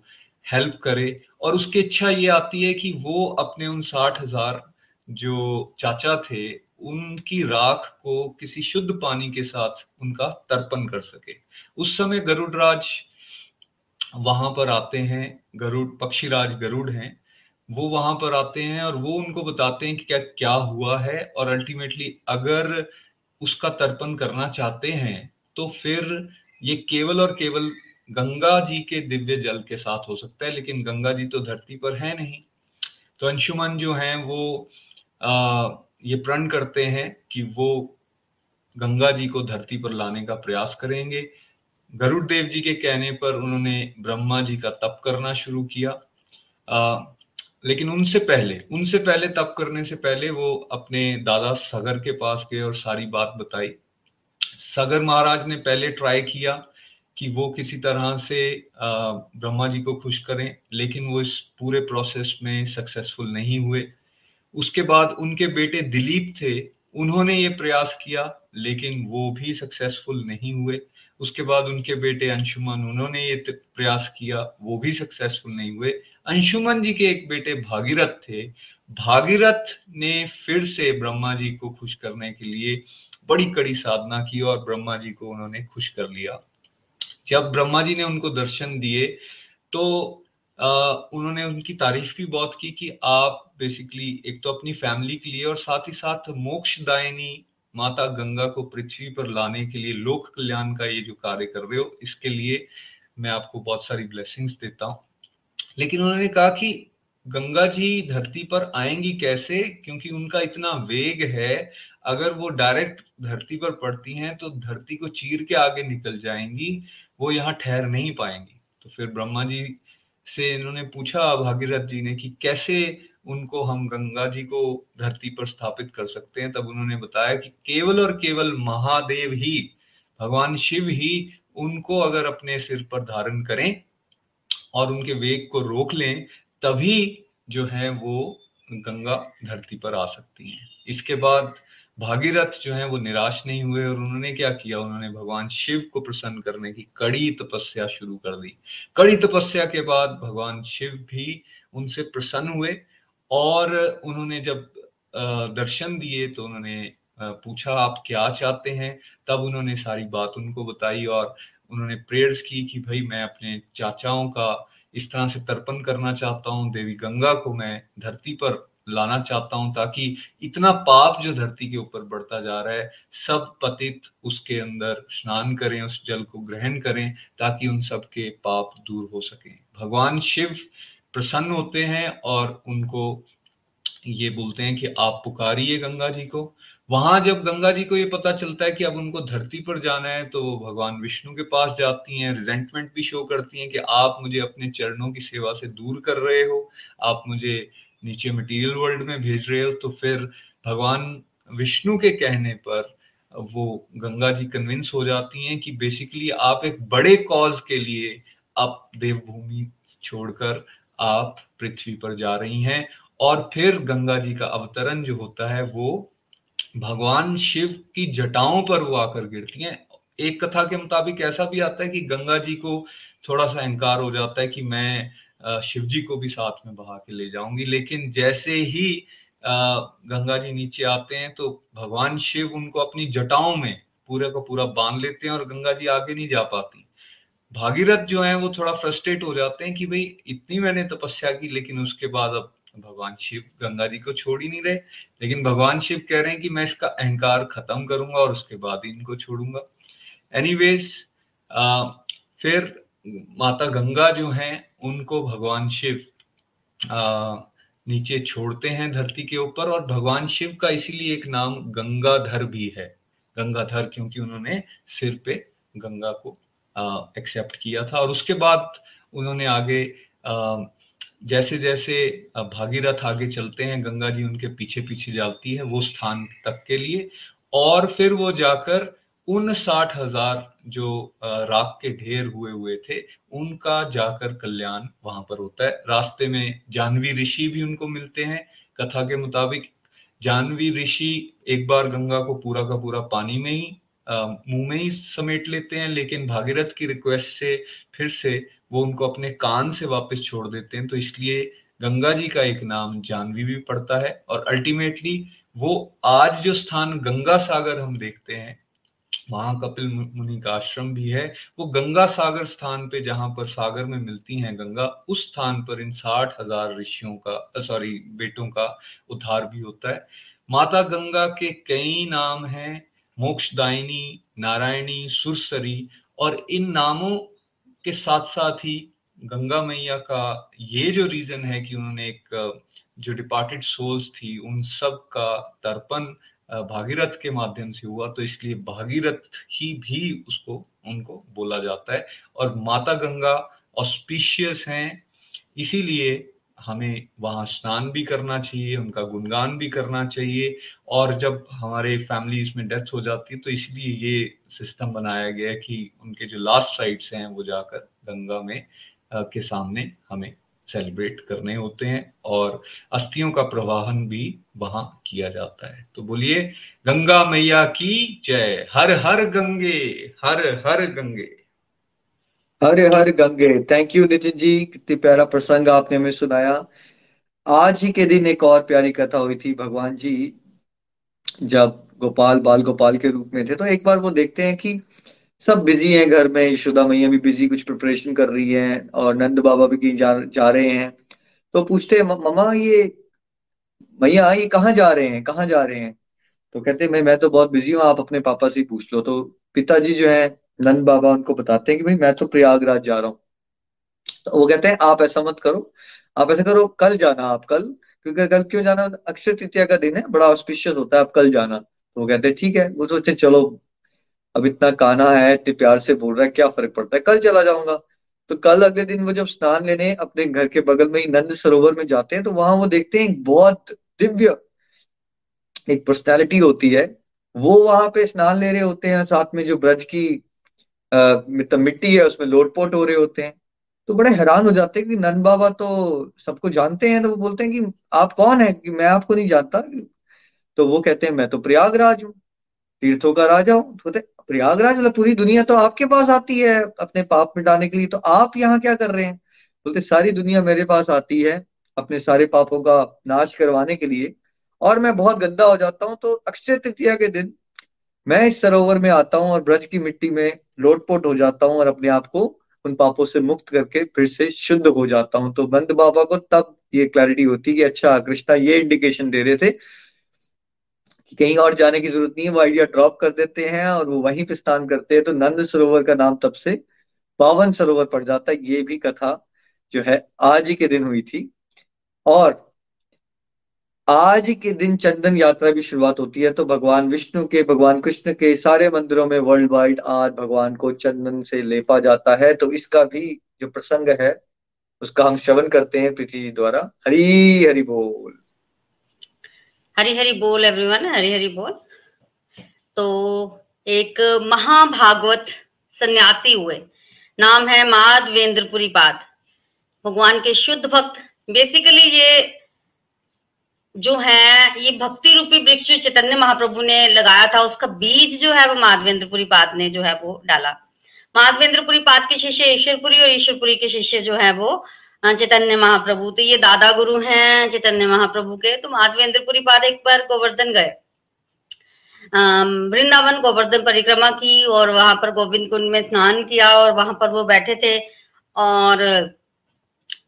Speaker 5: हेल्प करे। और उसकी इच्छा ये आती है कि वो अपने उन साठ हज़ार जो चाचा थे उनकी राख को किसी शुद्ध पानी के साथ उनका तर्पण कर सके। उस समय गरुड़राज वहाँ पर आते हैं गरुड़ पक्षीराज गरुड़ हैं। वो वहाँ पर आते हैं और वो उनको बताते हैं कि क्या क्या हुआ है और अल्टीमेटली अगर उसका तर्पण करना चाहते हैं तो फिर ये केवल और केवल गंगा जी के दिव्य जल के साथ हो सकता है लेकिन गंगा जी तो धरती पर है नहीं। तो अंशुमन जो हैं वो आ, ये प्रण करते हैं कि वो गंगा जी को धरती पर लाने का प्रयास करेंगे। गरुड़ देव जी के कहने पर उन्होंने ब्रह्मा जी का तप करना शुरू किया। आ, लेकिन उनसे पहले उनसे पहले तप करने से पहले वो अपने दादा सगर के पास गए और सारी बात बताई। सगर महाराज ने पहले ट्राई किया कि वो किसी तरह से ब्रह्मा जी को खुश करें लेकिन वो इस पूरे प्रोसेस में सक्सेसफुल नहीं हुए। उसके बाद उनके बेटे दिलीप थे, उन्होंने ये प्रयास किया, लेकिन वो भी सक्सेसफुल नहीं हुए। उसके बाद उनके बेटे अंशुमन, उन्होंने ये प्रयास किया, वो भी सक्सेसफुल नहीं हुए। अंशुमन जी के एक बेटे भागीरथ थे। भागीरथ ने फिर से ब्रह्मा जी को खुश करने के लिए बड़ी कड़ी साधना की और ब्रह्मा जी को उन्होंने खुश कर लिया। जब ब्रह्मा जी ने उनको दर्शन दिए तो उन्होंने उनकी तारीफ़ भी बहुत की कि आप बेसिकली एक तो अपनी फैमिली के लिए और साथ ही साथ मोक्षदायिनी माता गंगा को पृथ्वी पर लाने के लिए लोक कल्याण का ये जो कार्य कर रहे हो, इसके लिए मैं आपको बहुत सारी ब्लेसिंग्स देता हूँ। लेकिन उन्होंने कहा कि गंगा जी धरती पर आएँगी कैसे? क्योंकि उनका इतना वेग है, अगर वो डायरेक्ट धरती पर पड़ती हैं तो धरती को चीर के आगे निकल जाएँगी, वो यहाँ ठहर नहीं पाएँगी। तो फिर ब्रह्मा जी से इन्होंने पूछा भागीरथ जी ने कि कैसे उनको हम गंगा जी को धरती पर स्थापित कर सकते हैं? तब उन्होंने बताया कि केवल और केवल महादेव ही, भगवान शिव ही उनको अगर अपने सिर पर धारण करें और उनके वेग को रोक लें, तभी जो है वो गंगा धरती पर आ सकती है। इसके बाद भागीरथ जो है वो निराश नहीं हुए और उन्होंने क्या किया? उन्होंने भगवान शिव को प्रसन्न करने की कड़ी तपस्या शुरू कर दी। कड़ी तपस्या के बाद भगवान शिव भी उनसे प्रसन्न हुए और उन्होंने जब दर्शन दिए तो उन्होंने पूछा, आप क्या चाहते हैं? तब उन्होंने सारी बात उनको बताई और उन्होंने प्रेयर्स की कि, भाई, मैं अपने चाचाओं का इस तरह से तर्पण करना चाहता हूँ। देवी गंगा को मैं धरती पर लाना चाहता हूँ ताकि इतना पाप जो धरती के ऊपर बढ़ता जा रहा है, सब पतित उसके अंदर स्नान करें, उस जल को ग्रहण करें ताकि उन सब के पाप दूर हो सके। भगवान शिव प्रसन्न होते हैं और उनको ये बोलते हैं कि आप पुकारिए गंगा जी को। वहाँ जब गंगा जी को ये पता चलता है कि अब उनको धरती पर जाना है तो वो भगवान विष्णु के पास जाती हैं रिजेंटमेंट भी शो करती हैं कि आप मुझे अपने चरणों की सेवा से दूर कर रहे हो, आप मुझे नीचे मटेरियल वर्ल्ड में भेज रहे हो तो फिर भगवान विष्णु के कहने पर वो गंगा जी कन्विंस हो जाती हैं कि बेसिकली आप एक बड़े कॉज के लिए आप देवभूमि छोड़कर आप पृथ्वी पर जा रही हैं। और फिर गंगा जी का अवतरण जो होता है, वो भगवान शिव की जटाओं पर वो आकर गिरती हैं। एक कथा के मुताबिक ऐसा भी आता है कि गंगा जी को थोड़ा सा अहंकार हो जाता है कि मैं शिव जी को भी साथ में बहा के ले जाऊँगी। लेकिन जैसे ही गंगा जी नीचे आते हैं तो भगवान शिव उनको अपनी जटाओं में पूरा का पूरा बाँध लेते हैं और गंगा जी आगे नहीं जा पाती। भागीरथ जो है, वो थोड़ा फ्रस्ट्रेट हो जाते हैं कि भाई, इतनी मैंने तपस्या की, लेकिन उसके बाद अब भगवान शिव गंगा जी को छोड़ ही नहीं रहे। लेकिन भगवान शिव कह रहे हैं कि मैं इसका अहंकार खत्म करूँगा और उसके बाद ही इनको छोड़ूँगा। एनीवेज फिर माता गंगा जो हैं उनको भगवान शिव आ, नीचे छोड़ते हैं धरती के ऊपर और भगवान शिव का इसीलिए एक नाम गंगाधर भी है। गंगाधर क्योंकि उन्होंने सिर पे गंगा को एक्सेप्ट किया था और उसके बाद उन्होंने आगे आ, जैसे जैसे भागीरथ आगे चलते हैं गंगा जी उनके पीछे पीछे जाती है वो स्थान तक के लिए और फिर वो जाकर उन साठ हज़ार जो राख के ढेर हुए हुए थे, उनका जाकर कल्याण वहाँ पर होता है। रास्ते में जानवी ऋषि भी उनको मिलते हैं। कथा के मुताबिक जानवी ऋषि एक बार गंगा को पूरा का पूरा पानी में ही मुँह में ही समेट लेते हैं, लेकिन भागीरथ की रिक्वेस्ट से फिर से वो उनको अपने कान से वापस छोड़ देते हैं। तो इसलिए गंगा जी का एक नाम जानवी भी पड़ता है और अल्टीमेटली वो आज जो स्थान गंगा सागर हम देखते हैं वहाँ कपिल मुनि का आश्रम भी है। वो गंगा सागर स्थान पे जहाँ पर सागर में मिलती हैं गंगा, उस स्थान पर इन साठ हज़ार ऋषियों का सॉरी, बेटों का उद्धार भी होता है। माता गंगा के कई नाम हैं, मोक्षदायिनी, नारायणी, सुरसरी और इन नामों के साथ साथ ही गंगा मैया का ये जो रीजन है कि उन्होंने एक, जो डिपार्टेड सोल्स थी, उन सब का तर्पण भागीरथ के माध्यम से हुआ तो इसलिए भागीरथ ही भी उसको, उनको बोला जाता है। और माता गंगा ऑस्पिशियस हैं, इसीलिए हमें वहाँ स्नान भी करना चाहिए, उनका गुणगान भी करना चाहिए। और जब हमारे फैमिलीज़ में डेथ हो जाती है तो इसलिए ये सिस्टम बनाया गया कि उनके जो लास्ट राइट्स हैं, वो जाकर गंगा में के सामने हमें सेलिब्रेट करने होते हैं और अस्थियों का प्रवाहन भी वहाँ किया जाता है। तो बोलिए, गंगा मैया की जय। हर हर गंगे, हर हर गंगे।
Speaker 2: हर हर Gange. Thank you Nitin ji. कितनी प्यारा प्रसंग आपने हमें सुनाया। आज ही के दिन एक और प्यारी कथा हुई थी भगवान जी, जब गोपाल, बाल गोपाल के रूप में थे। तो एक बार वो देखते हैं कि सब बिज़ी हैं घर में यशोदा मैया भी बिज़ी कुछ प्रिपरेशन कर रही है और नंद बाबा भी कहीं जा, जा रहे हैं। तो पूछते हैं ममा ये मैया ये कहाँ जा रहे हैं कहाँ जा रहे हैं? तो कहते हैं मैं मैं तो बहुत बिज़ी हूँ आप अपने पापा से पूछ लो। तो पिताजी जो है नंद बाबा उनको बताते हैं कि भाई मैं तो प्रयागराज जा रहा हूँ। तो वो कहते हैं आप ऐसा मत करो आप ऐसा करो कल जाना आप कल क्योंकि कल क्यों जाना? अक्षय तृतीया का दिन है बड़ा ऑस्पिशियस होता है आप कल जाना। तो वो कहते हैं ठीक है। वो सोचते चलो अब इतना काना है, इतने प्यार से बोल रहा है, क्या फ़र्क पड़ता है? कल चला जाऊँगा। तो कल अगले दिन वो जब स्नान लेने अपने घर के बगल में ही नंद सरोवर में जाते हैं तो वहाँ वो देखते हैं बहुत दिव्य एक पर्सनैलिटी होती है। वो वहाँ पे स्नान ले रहे होते हैं, साथ में जो ब्रज की मतलब मिट्टी है, उसमें लोटपोट हो रहे होते हैं। तो बड़े हैरान हो जाते हैं कि नंद बाबा तो सबको जानते हैं तो वो बोलते हैं कि आप कौन है? कि मैं आपको नहीं जानता। तो वो कहते हैं, मैं तो प्रयागराज हूँ, तीर्थों का राजा हूँ। तो प्रयागराज मतलब पूरी दुनिया तो आपके पास आती है अपने पाप मिटाने के लिए तो आप यहाँ क्या कर रहे हैं? बोलते, सारी दुनिया मेरे पास आती है अपने सारे पापों का नाश करवाने के लिए, और मैं बहुत गंदा हो जाता हूँ तो अक्षय तृतीया के दिन मैं इस सरोवर में आता हूँ और ब्रज की मिट्टी में लोटपोट हो जाता हूँ और अपने आप को उन पापों से मुक्त करके फिर से शुद्ध हो जाता हूँ। तो बंद बाबा को तब ये क्लैरिटी होती कि अच्छा कृष्णा ये इंडिकेशन दे रहे थे कि कहीं और जाने की ज़रूरत नहीं है, वो आइडिया ड्रॉप कर देते हैं और वो वहीं पे स्नान करते हैं तो नंद सरोवर का नाम तब से पावन सरोवर पड़ जाता है। ये भी कथा जो है आज ही के दिन हुई थी। और आज के दिन चंदन यात्रा भी शुरुआत होती है तो भगवान विष्णु के, भगवान कृष्ण के सारे मंदिरों में वर्ल्ड वाइड आज भगवान को चंदन से लेपा जाता है। तो इसका भी जो प्रसंग है, उसका हम श्रवण करते हैं जी द्वारा। हरी हरि बोल।
Speaker 3: हरी हरी बोल एवरीवन हरी हरी बोल। तो एक महाभागवत सन्यासी हुए। नाम है माधवेंद्रपुरी पाद। भगवान के शुद्ध भक्त। बेसिकली ये जो है, ये भक्ति रूपी वृक्ष चैतन्य महाप्रभु ने लगाया था। उसका बीज जो है वो माधवेंद्रपुरी पाद ने जो है वो डाला। माधवेंद्रपुरी पाद के शिष्य ईश्वरपुरी और ईश्वरपुरी के शिष्य जो है वो चैतन्य महाप्रभु। तो ये दादा गुरु हैं चैतन्य महाप्रभु के। तो माधवेंद्रपुरी पाद एक बार गोवर्धन गए। वृंदावन गोवर्धन परिक्रमा की और वहाँ पर गोविंद कुंड में स्नान किया और वहाँ पर वो बैठे थे। और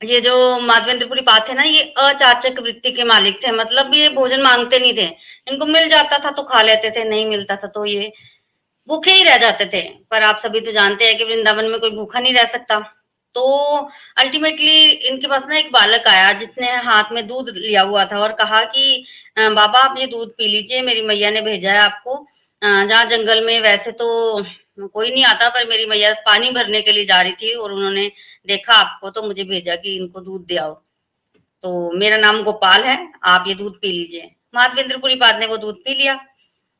Speaker 3: ये जो माधवेंद्रपुरी पात थे ना, ये अचाचक वृत्ति के मालिक थे। मतलब ये भोजन मांगते नहीं थे। इनको मिल जाता था तो खा लेते थे, नहीं मिलता था तो ये भूखे ही रह जाते थे। पर आप सभी तो जानते हैं कि वृंदावन में कोई भूखा नहीं रह सकता। तो अल्टीमेटली इनके पास ना एक बालक आया जिसने हाथ में दूध लिया हुआ था और कहा कि बाबा आप ये दूध पी लीजिए, मेरी मैया ने भेजा है आपको। जहाँ जंगल में वैसे तो कोई नहीं आता, पर मेरी मैया पानी भरने के लिए जा रही थी और उन्होंने देखा आपको तो मुझे भेजा कि इनको दूध दे आओ। तो मेरा नाम गोपाल है, आप ये दूध पी लीजिए। माधवेंद्रपुरी बाद ने वो दूध पी लिया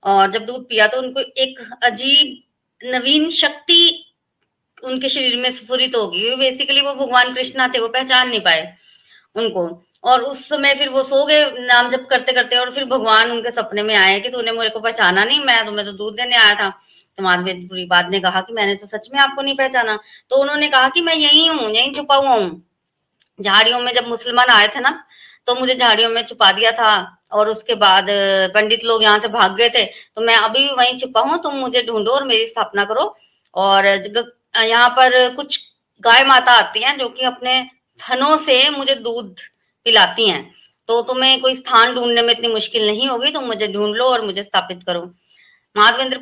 Speaker 3: और जब दूध पिया तो उनको एक अजीब नवीन शक्ति उनके शरीर में स्फुरित होगी। बेसिकली वो भगवान कृष्णा थे वो पहचान नहीं पाए उनको। और उस समय फिर वो सो गए, नाम जप करते करते और फिर भगवान उनके सपने में आए कि तूने मेरे को पहचाना नहीं, मैं तुम्हें तो दूध देने आया था। तो बाद ने कहा कि मैंने तो सच में आपको नहीं पहचाना। तो उन्होंने कहा कि मैं यही हूँ, यही छुपा हुआ हूँ। झाड़ियों में जब मुसलमान आए थे ना तो मुझे झाड़ियों में छुपा दिया था और उसके बाद पंडित लोग यहाँ से भाग गए थे। तो मैं अभी वहीं छुपा हूँ, तुम मुझे ढूंढो और मेरी स्थापना करो। और यहाँ पर कुछ गाय माता आती हैं जो कि अपने थनों से मुझे दूध पिलाती हैं। तो तुम्हें कोई स्थान ढूँढने में इतनी मुश्किल नहीं होगी, तुम मुझे ढूंढ लो और मुझे स्थापित करो। माधवेंद्र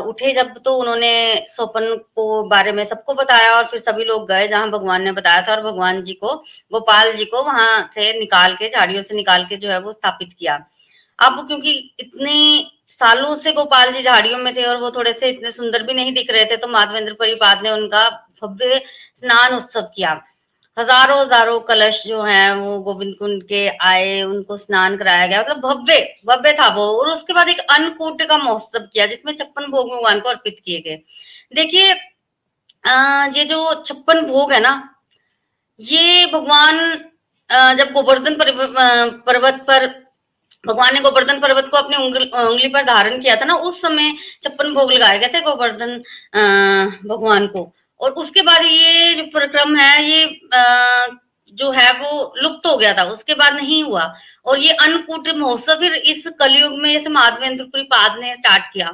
Speaker 3: उठे जब तो उन्होंने सोपन को बारे में सबको बताया और फिर सभी लोग गए जहाँ भगवान ने बताया था और भगवान जी को, गोपाल जी को वहाँ से निकाल के, झाड़ियों से निकाल के जो है वो स्थापित किया। अब क्योंकि इतनी सालों से गोपाल जी झाड़ियों में थे और वो थोड़े से इतने सुंदर भी नहीं दिख रहे थे तो माधवेंद्र परिपाद ने उनका भव्य स्नान उत्सव किया। हज़ारों हज़ारों कलश जो हैं, वो गोविंद कुंड के आए, उनको स्नान कराया गया। मतलब भव्य भव्य था वो। और उसके बाद एक अन्नकूट का महोत्सव किया, जिसमें छप्पन भोग भगवान को अर्पित किए गए। देखिए ये जो छप्पन भोग है ना, ये भगवान जब गोवर्धन पर्वत पर भगवान ने गोवर्धन पर्वत को अपनी उंगली पर धारण किया था ना, उस समय छप्पन भोग लगाए गए थे गोवर्धन भगवान को। और उसके बाद ये जो प्रक्रम है, ये जो है वो लुप्त हो गया था, उसके बाद नहीं हुआ। और ये अन्नकूट महोत्सव फिर इस कलयुग में जैसे माधवेंद्रपुरी पाद ने स्टार्ट किया।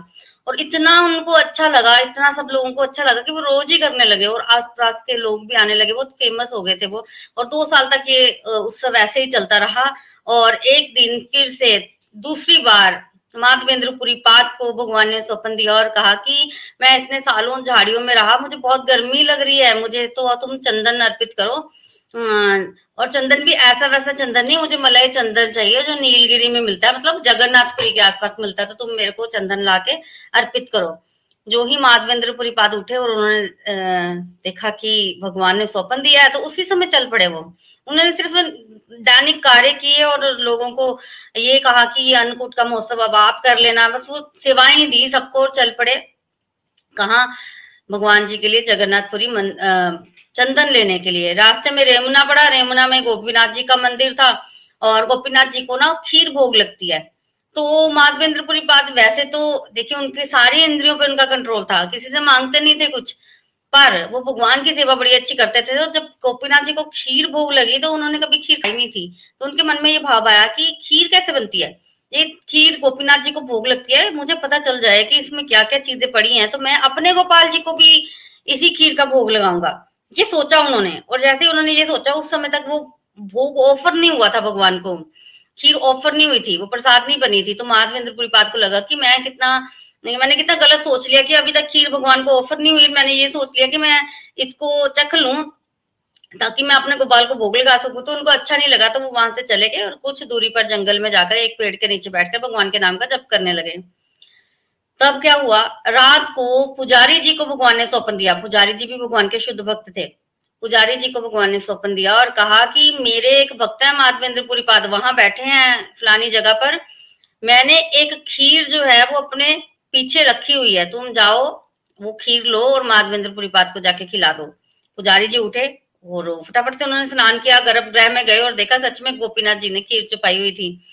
Speaker 3: और इतना उनको अच्छा लगा, इतना सब लोगों को अच्छा लगा कि वो रोज ही करने लगे। और आस पास के लोग भी आने लगे, बहुत फ़ेमस हो गए थे वो। और दो साल तक ये उत्सव ऐसे ही चलता रहा। और एक दिन फिर से दूसरी बार माधवेंद्रपुरी पाद को भगवान ने सौपन दिया और कहा कि मैं इतने सालों झाड़ियों में रहा, मुझे बहुत गर्मी लग रही है, मुझे तो तुम चंदन अर्पित करो। और चंदन भी ऐसा वैसा चंदन नहीं, मुझे मलाई चंदन चाहिए जो नीलगिरी में मिलता है मतलब जगन्नाथपुरी के आसपास मिलता है तो तुम मेरे को चंदन ला के अर्पित करो। जो ही माधवेंद्रपुरी पाद उठे और उन्होंने देखा कि भगवान ने सौपन दिया है तो उसी समय चल पड़े वो। उन्होंने सिर्फ़ दैनिक कार्य किए और लोगों को ये कहा कि ये अन्नकूट का महोत्सव अब आप कर लेना। बस वो सेवाएँ दी सबको और चल पड़े। कहा भगवान जी के लिए जगन्नाथपुरी चंदन लेने के लिए। रास्ते में रेमुना पड़ा। रेमुना में गोपीनाथ जी का मंदिर था और गोपीनाथ जी को ना खीर भोग लगती है। तो माधवेंद्रपुरी बात वैसे तो देखिए उनके सारे इंद्रियों पे उनका कंट्रोल था। किसी से मांगते नहीं थे कुछ। पर वो भगवान की सेवा बड़ी अच्छी करते थे। तो जब गोपीनाथ जी को खीर भोग लगी तो उन्होंने कभी खीर खाई नहीं थी। तो उनके मन में ये भाव आया कि खीर कैसे बनती है? ये खीर गोपीनाथ जी को भोग लगती है। मुझे पता चल जाए कि इसमें क्या क्या चीज़ें पड़ी हैं तो मैं अपने गोपाल जी को भी इसी खीर का भोग लगाऊँगा। ये सोचा उन्होंने, और जैसे उन्होंने ये सोचा, उस समय तक वो भोग ऑफ़र नहीं हुआ था भगवान को। खीर ऑफ़र नहीं हुई थी, वो प्रसाद नहीं बनी थी। तो माधवेंद्रपुरी पाद को लगा कि मैं कितना नहीं, मैंने कितना गलत सोच लिया कि अभी तक खीर भगवान को ऑफ़र नहीं हुई। मैंने ये सोच लिया कि मैं इसको चख लू ताकि मैं अपने गोपाल को भोग लगा सकूँ। तो उनको अच्छा नहीं लगा तो वो वहाँ से चले गए और कुछ दूरी पर जंगल में जाकर एक पेड़ के नीचे बैठकर भगवान के नाम का जप करने लगे। तब क्या हुआ? रात को पुजारी जी को भगवान ने सौंपन दिया। पुजारी जी भी भगवान के शुद्ध भक्त थे। पुजारी जी को भगवान ने सौंपन दिया और कहा कि मेरे एक भक्त है, माधवेंद्रपुरी पाद, वहाँ बैठे हैं फलानी जगह पर। मैंने एक खीर जो है वो अपने पीछे रखी हुई है। तुम जाओ, वो खीर लो और माधवेंद्रपुरी पाद को जाके खिला दो। पुजारी जी उठे और फटाफट से उन्होंने स्नान किया, गर्भगृह में गए और देखा सच में गोपीनाथ जी ने खीर चुपाई हुई थी।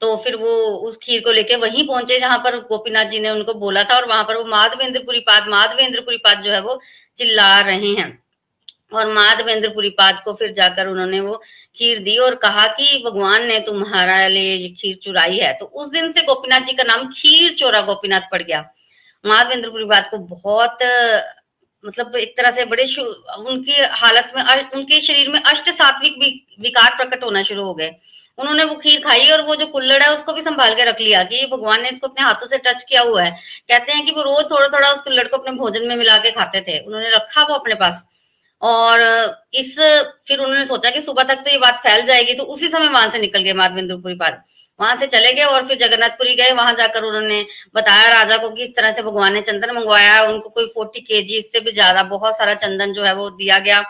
Speaker 3: तो फिर वो उस खीर को लेके वहीं पहुँचे जहाँ पर गोपीनाथ जी ने उनको बोला था और वहाँ पर वो माधवेंद्रपुरी पाद माधवेंद्रपुरी पाद जो है वो चिल्ला रहे हैं। और माधवेंद्रपुरी पाद को फिर जाकर उन्होंने वो खीर दी और कहा कि भगवान ने तुम्हारा लिए खीर चुराई है। तो उस दिन से गोपीनाथ जी का नाम खीर चोरा गोपीनाथ पड़ गया। माधवेंद्रपुरी पाद को बहुत मतलब एक तरह से बड़े उनकी हालत में उनके शरीर में अष्ट सात्विक विकार प्रकट होना शुरू हो गए। उन्होंने वो खीर खाई और वो जो कुल्लड़ है उसको भी संभाल के रख लिया कि भगवान ने इसको अपने हाथों से टच किया हुआ है। कहते हैं कि वो रोज थोड़ा थोड़ा उस कुल्लड़ को अपने भोजन में मिला के खाते थे। उन्होंने रखा वो अपने पास। और इस, फिर उन्होंने सोचा कि सुबह तक तो ये बात फैल जाएगी तो उसी समय वहाँ से निकल गए माधवेंद्रपुरी पाद वहाँ से चले गए और फिर जगन्नाथपुरी गए। वहाँ जाकर उन्होंने बताया राजा को कि इस तरह से भगवान ने चंदन मंगवाया, उनको कोई फोर्टी के जी इससे भी ज़्यादा बहुत सारा चंदन जो है वो दिया गया।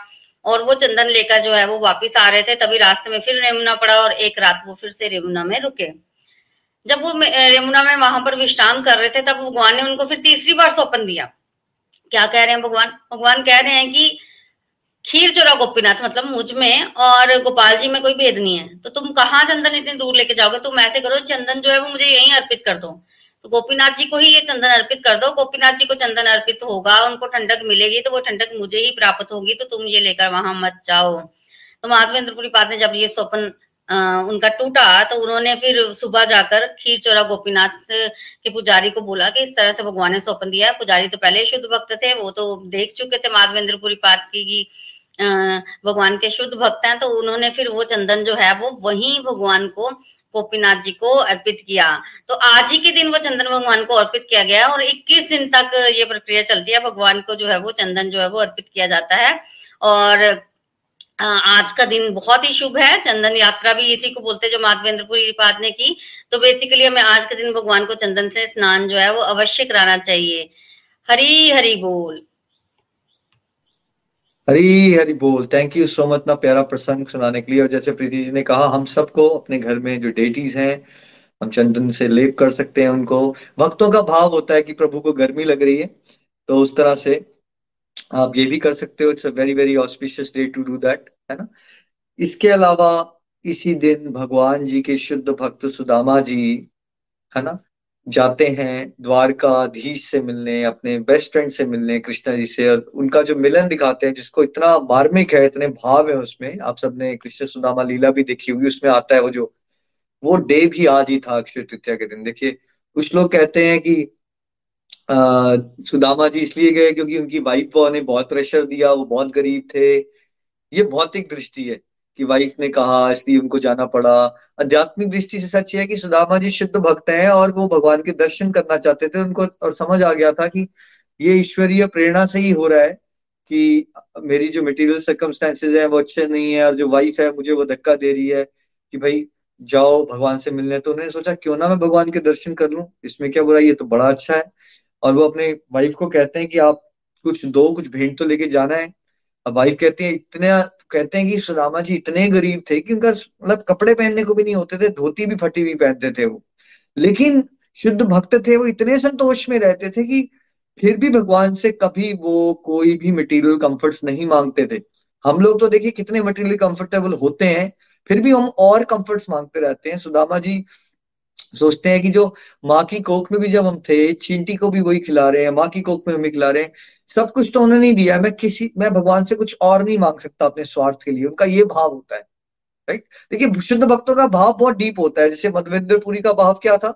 Speaker 3: और वो चंदन लेकर जो है वो वापिस आ रहे थे, तभी रास्ते में फिर रेमुना पड़ा और एक रात वो फिर से रेमुना में रुके। जब वो रेमुना में वहाँ पर विश्राम कर रहे थे, तब भगवान ने उनको फिर तीसरी बार सौपन दिया। क्या कह रहे हैं भगवान? भगवान कह रहे हैं कि खीर चोरा गोपीनाथ मतलब मुझमें और गोपाल जी में कोई भेद नहीं है। तो तुम कहाँ चंदन इतनी दूर लेके जाओगे? तुम ऐसे करो, चंदन जो है वो मुझे यहीं अर्पित कर दो। तो गोपीनाथ जी को ही ये चंदन अर्पित कर दो। गोपीनाथ जी को चंदन अर्पित होगा, उनको ठंडक मिलेगी तो वो ठंडक मुझे ही प्राप्त होगी तो तुम ये लेकर वहाँ मत जाओ। तो माधवेंद्रपुरी पाद ने जब ये स्वप्न उनका टूटा तो उन्होंने फिर सुबह जाकर खीर चोरा गोपीनाथ के पुजारी को बोला कि इस तरह से भगवान ने स्वप्न दिया है। पुजारी तो पहले शुद्ध भक्त थे, वो तो देख चुके थे माधवेंद्रपुरी पाद की भगवान के शुद्ध भक्त हैं तो उन्होंने फिर वो चंदन जो है, वो वही भगवान को, गोपीनाथ जी को अर्पित किया। तो आज ही के दिन वो चंदन भगवान को अर्पित किया गया और 21 दिन तक ये प्रक्रिया चलती है। भगवान को जो है, वो चंदन जो है, वो अर्पित किया जाता है। और आज का दिन बहुत ही शुभ है। चंदन यात्रा भी इसी को बोलते जो माधवेंद्रपुरी रिपात ने की। तो बेसिकली हमें आज के दिन भगवान को चंदन से स्नान जो है, वो अवश्य कराना चाहिए। हरी हरी बोल।
Speaker 2: हरी हरी बोल। थैंक यू सो मच ना प्यारा प्रसंग सुनाने के लिए। और जैसे प्रीति जी ने कहा, हम सबको अपने घर में जो डेटीज हैं, हम चंदन से लेप कर सकते हैं उनको। भक्तों का भाव होता है कि प्रभु को गर्मी लग रही है तो उस तरह से आप ये भी कर सकते हो। It's a very very auspicious day to do that है ना? इसके अलावा, इसी दिन भगवान जी के शुद्ध भक्त सुदामा जी, है ना? जाते हैं द्वारकाधीश से मिलने अपने बेस्ट फ्रेंड से मिलने कृष्णा जी से और उनका जो मिलन दिखाते हैं जिसको इतना मार्मिक है इतने भाव है उसमें आप सबने कृष्ण सुदामा लीला भी देखी होगी उसमें आता है वो जो वो डे भी आज ही था अक्षय तृतीया के दिन। देखिए कुछ लोग कहते हैं कि आ, सुदामा जी इसलिए गए क्योंकि उनकी वाइफ ने बहुत प्रेशर दिया वो बहुत गरीब थे। ये भौतिक दृष्टि है। कि वाइफ ने कहा, इसलिए उनको जाना पड़ा। आध्यात्मिक दृष्टि से सच है कि सुदामा जी शुद्ध भक्त हैं और वो भगवान के दर्शन करना चाहते थे। उनको और समझ आ गया था कि ये ईश्वरीय प्रेरणा से ही हो रहा है कि मेरी जो मटेरियल सर्कमस्टेंसेज है वो अच्छे नहीं है और जो वाइफ है मुझे वो धक्का दे रही है कि भाई, जाओ भगवान से मिलने। तो उन्होंने सोचा, क्यों ना मैं भगवान के दर्शन कर लूँ? इसमें क्या बुरा ये तो बड़ा अच्छा है। और वो अपने वाइफ को कहते हैं कि आप कुछ दो, कुछ भेंट तो लेके जाना है। अब वाइफ कहती है, इतने कहते हैं कि सुदामा जी इतने गरीब थे कि उनका मतलब कपड़े पहनने को भी नहीं होते थे, धोती भी फटी हुई पहनते थे वो। लेकिन शुद्ध भक्त थे वो, इतने संतोष में रहते थे कि फिर भी भगवान से कभी वो कोई भी मटेरियल कंफर्ट्स नहीं मांगते थे। हम लोग तो देखिए कितने मटेरियल कंफर्टेबल होते हैं, फिर भी हम और कंफर्ट्स मांगते रहते हैं। सुदामा जी सोचते हैं कि जो माँ की कोख में भी जब हम थे, चींटी को भी वही खिला रहे हैं, माँ की कोख में हमें खिला रहे हैं, सब कुछ तो उन्होंने नहीं दिया मैं किसी, मैं भगवान से कुछ और नहीं मांग सकता अपने स्वार्थ के लिए। उनका ये भाव होता है राइट देखिए, शुद्ध भक्तों का भाव बहुत डीप होता है। जैसे मधवेंद्रपुरी का भाव क्या था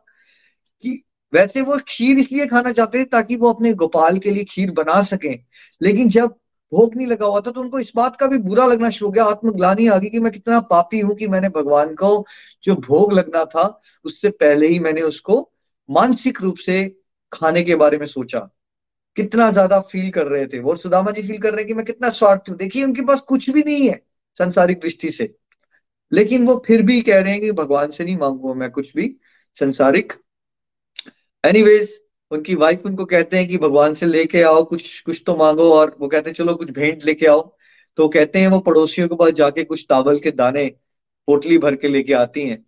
Speaker 2: कि वैसे वो खीर इसलिए खाना चाहते थे ताकि वो अपने गोपाल के लिए खीर बना सके। लेकिन जब भोग नहीं लगा हुआ था तो उनको इस बात का भी बुरा लगना शुरू हो गया। आत्मग्लानी आ गई कि मैं कितना पापी हूँ कि मैंने भगवान को जो भोग लगना था, उससे पहले ही मैंने उसको मानसिक रूप से खाने के बारे में सोचा। कितना ज़्यादा फील कर रहे थे। वो सुदामा जी फील कर रहे हैं कि मैं कितना स्वार्थ हूँ। देखिए, उनके पास कुछ भी नहीं है संसारिक दृष्टि से। लेकिन वो फिर भी कह रहे हैं कि भगवान से नहीं मांगूँगा मैं कुछ भी संसारिक। एनीवेज उनकी वाइफ उनको कहते हैं कि भगवान से लेके आओ, कुछ कुछ तो मांगो और वो कहते हैं, चलो कुछ भेंट लेके आओ। तो कहते हैं वो पड़ोसियों के पास जाके कुछ चावल के दाने पोटली भर के लेके आती हैं।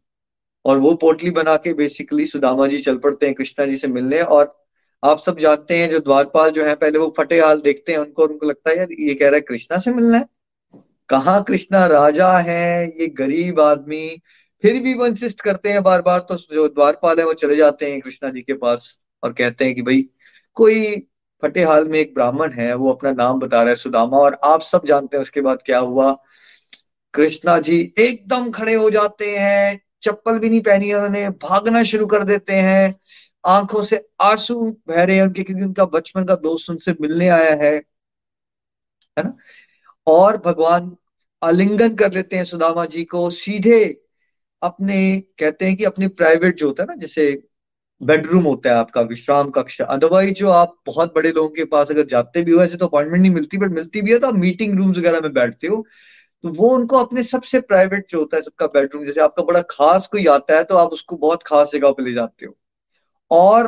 Speaker 2: और वो पोटली बना के बेसिकली सुदामा जी चल पड़ते हैं, कृष्णा जी से मिलने। और आप सब जानते हैं, जो द्वारपाल जो है, पहले वो फटे हाल देखते हैं उनको उनको लगता है, यार, ये कह रहा है कृष्णा से मिलना है? कहाँ कृष्णा राजा है, ये गरीब आदमी? फिर भी वो इंसिस्ट करते हैं बार बार तो जो द्वारपाल है वो चले जाते हैं कृष्णा जी के पास। और कहते हैं कि भाई, कोई फटे हाल में एक ब्राह्मण है, वो अपना नाम बता रहा है सुदामा, और आप सब जानते हैं उसके बाद क्या हुआ? कृष्णा जी एकदम खड़े हो जाते हैं, चप्पल भी नहीं पहनी उन्होंने, भागना शुरू कर देते हैं। आँखों से आँसू बह रहे हैं उनके, क्योंकि उनका बचपन का दोस्त उनसे मिलने आया है है ना? और भगवान आलिंगन कर लेते हैं सुदामा जी को, सीधे अपने, कहते हैं कि अपने प्राइवेट जो होता है ना, जैसे बेडरूम होता है आपका, विश्राम कक्ष। अदरवाइज़ जो आप बहुत बड़े लोगों के पास अगर जाते भी हो, ऐसे तो अपॉइंटमेंट नहीं मिलती बट मिलती भी है तो आप मीटिंग रूम्स वगैरह में बैठते हो। तो वो उनको अपने सबसे प्राइवेट जो होता है, सबका बेडरूम जैसे आपका बड़ा खास कोई आता है तो आप उसको बहुत खास जगह पर ले जाते हो। और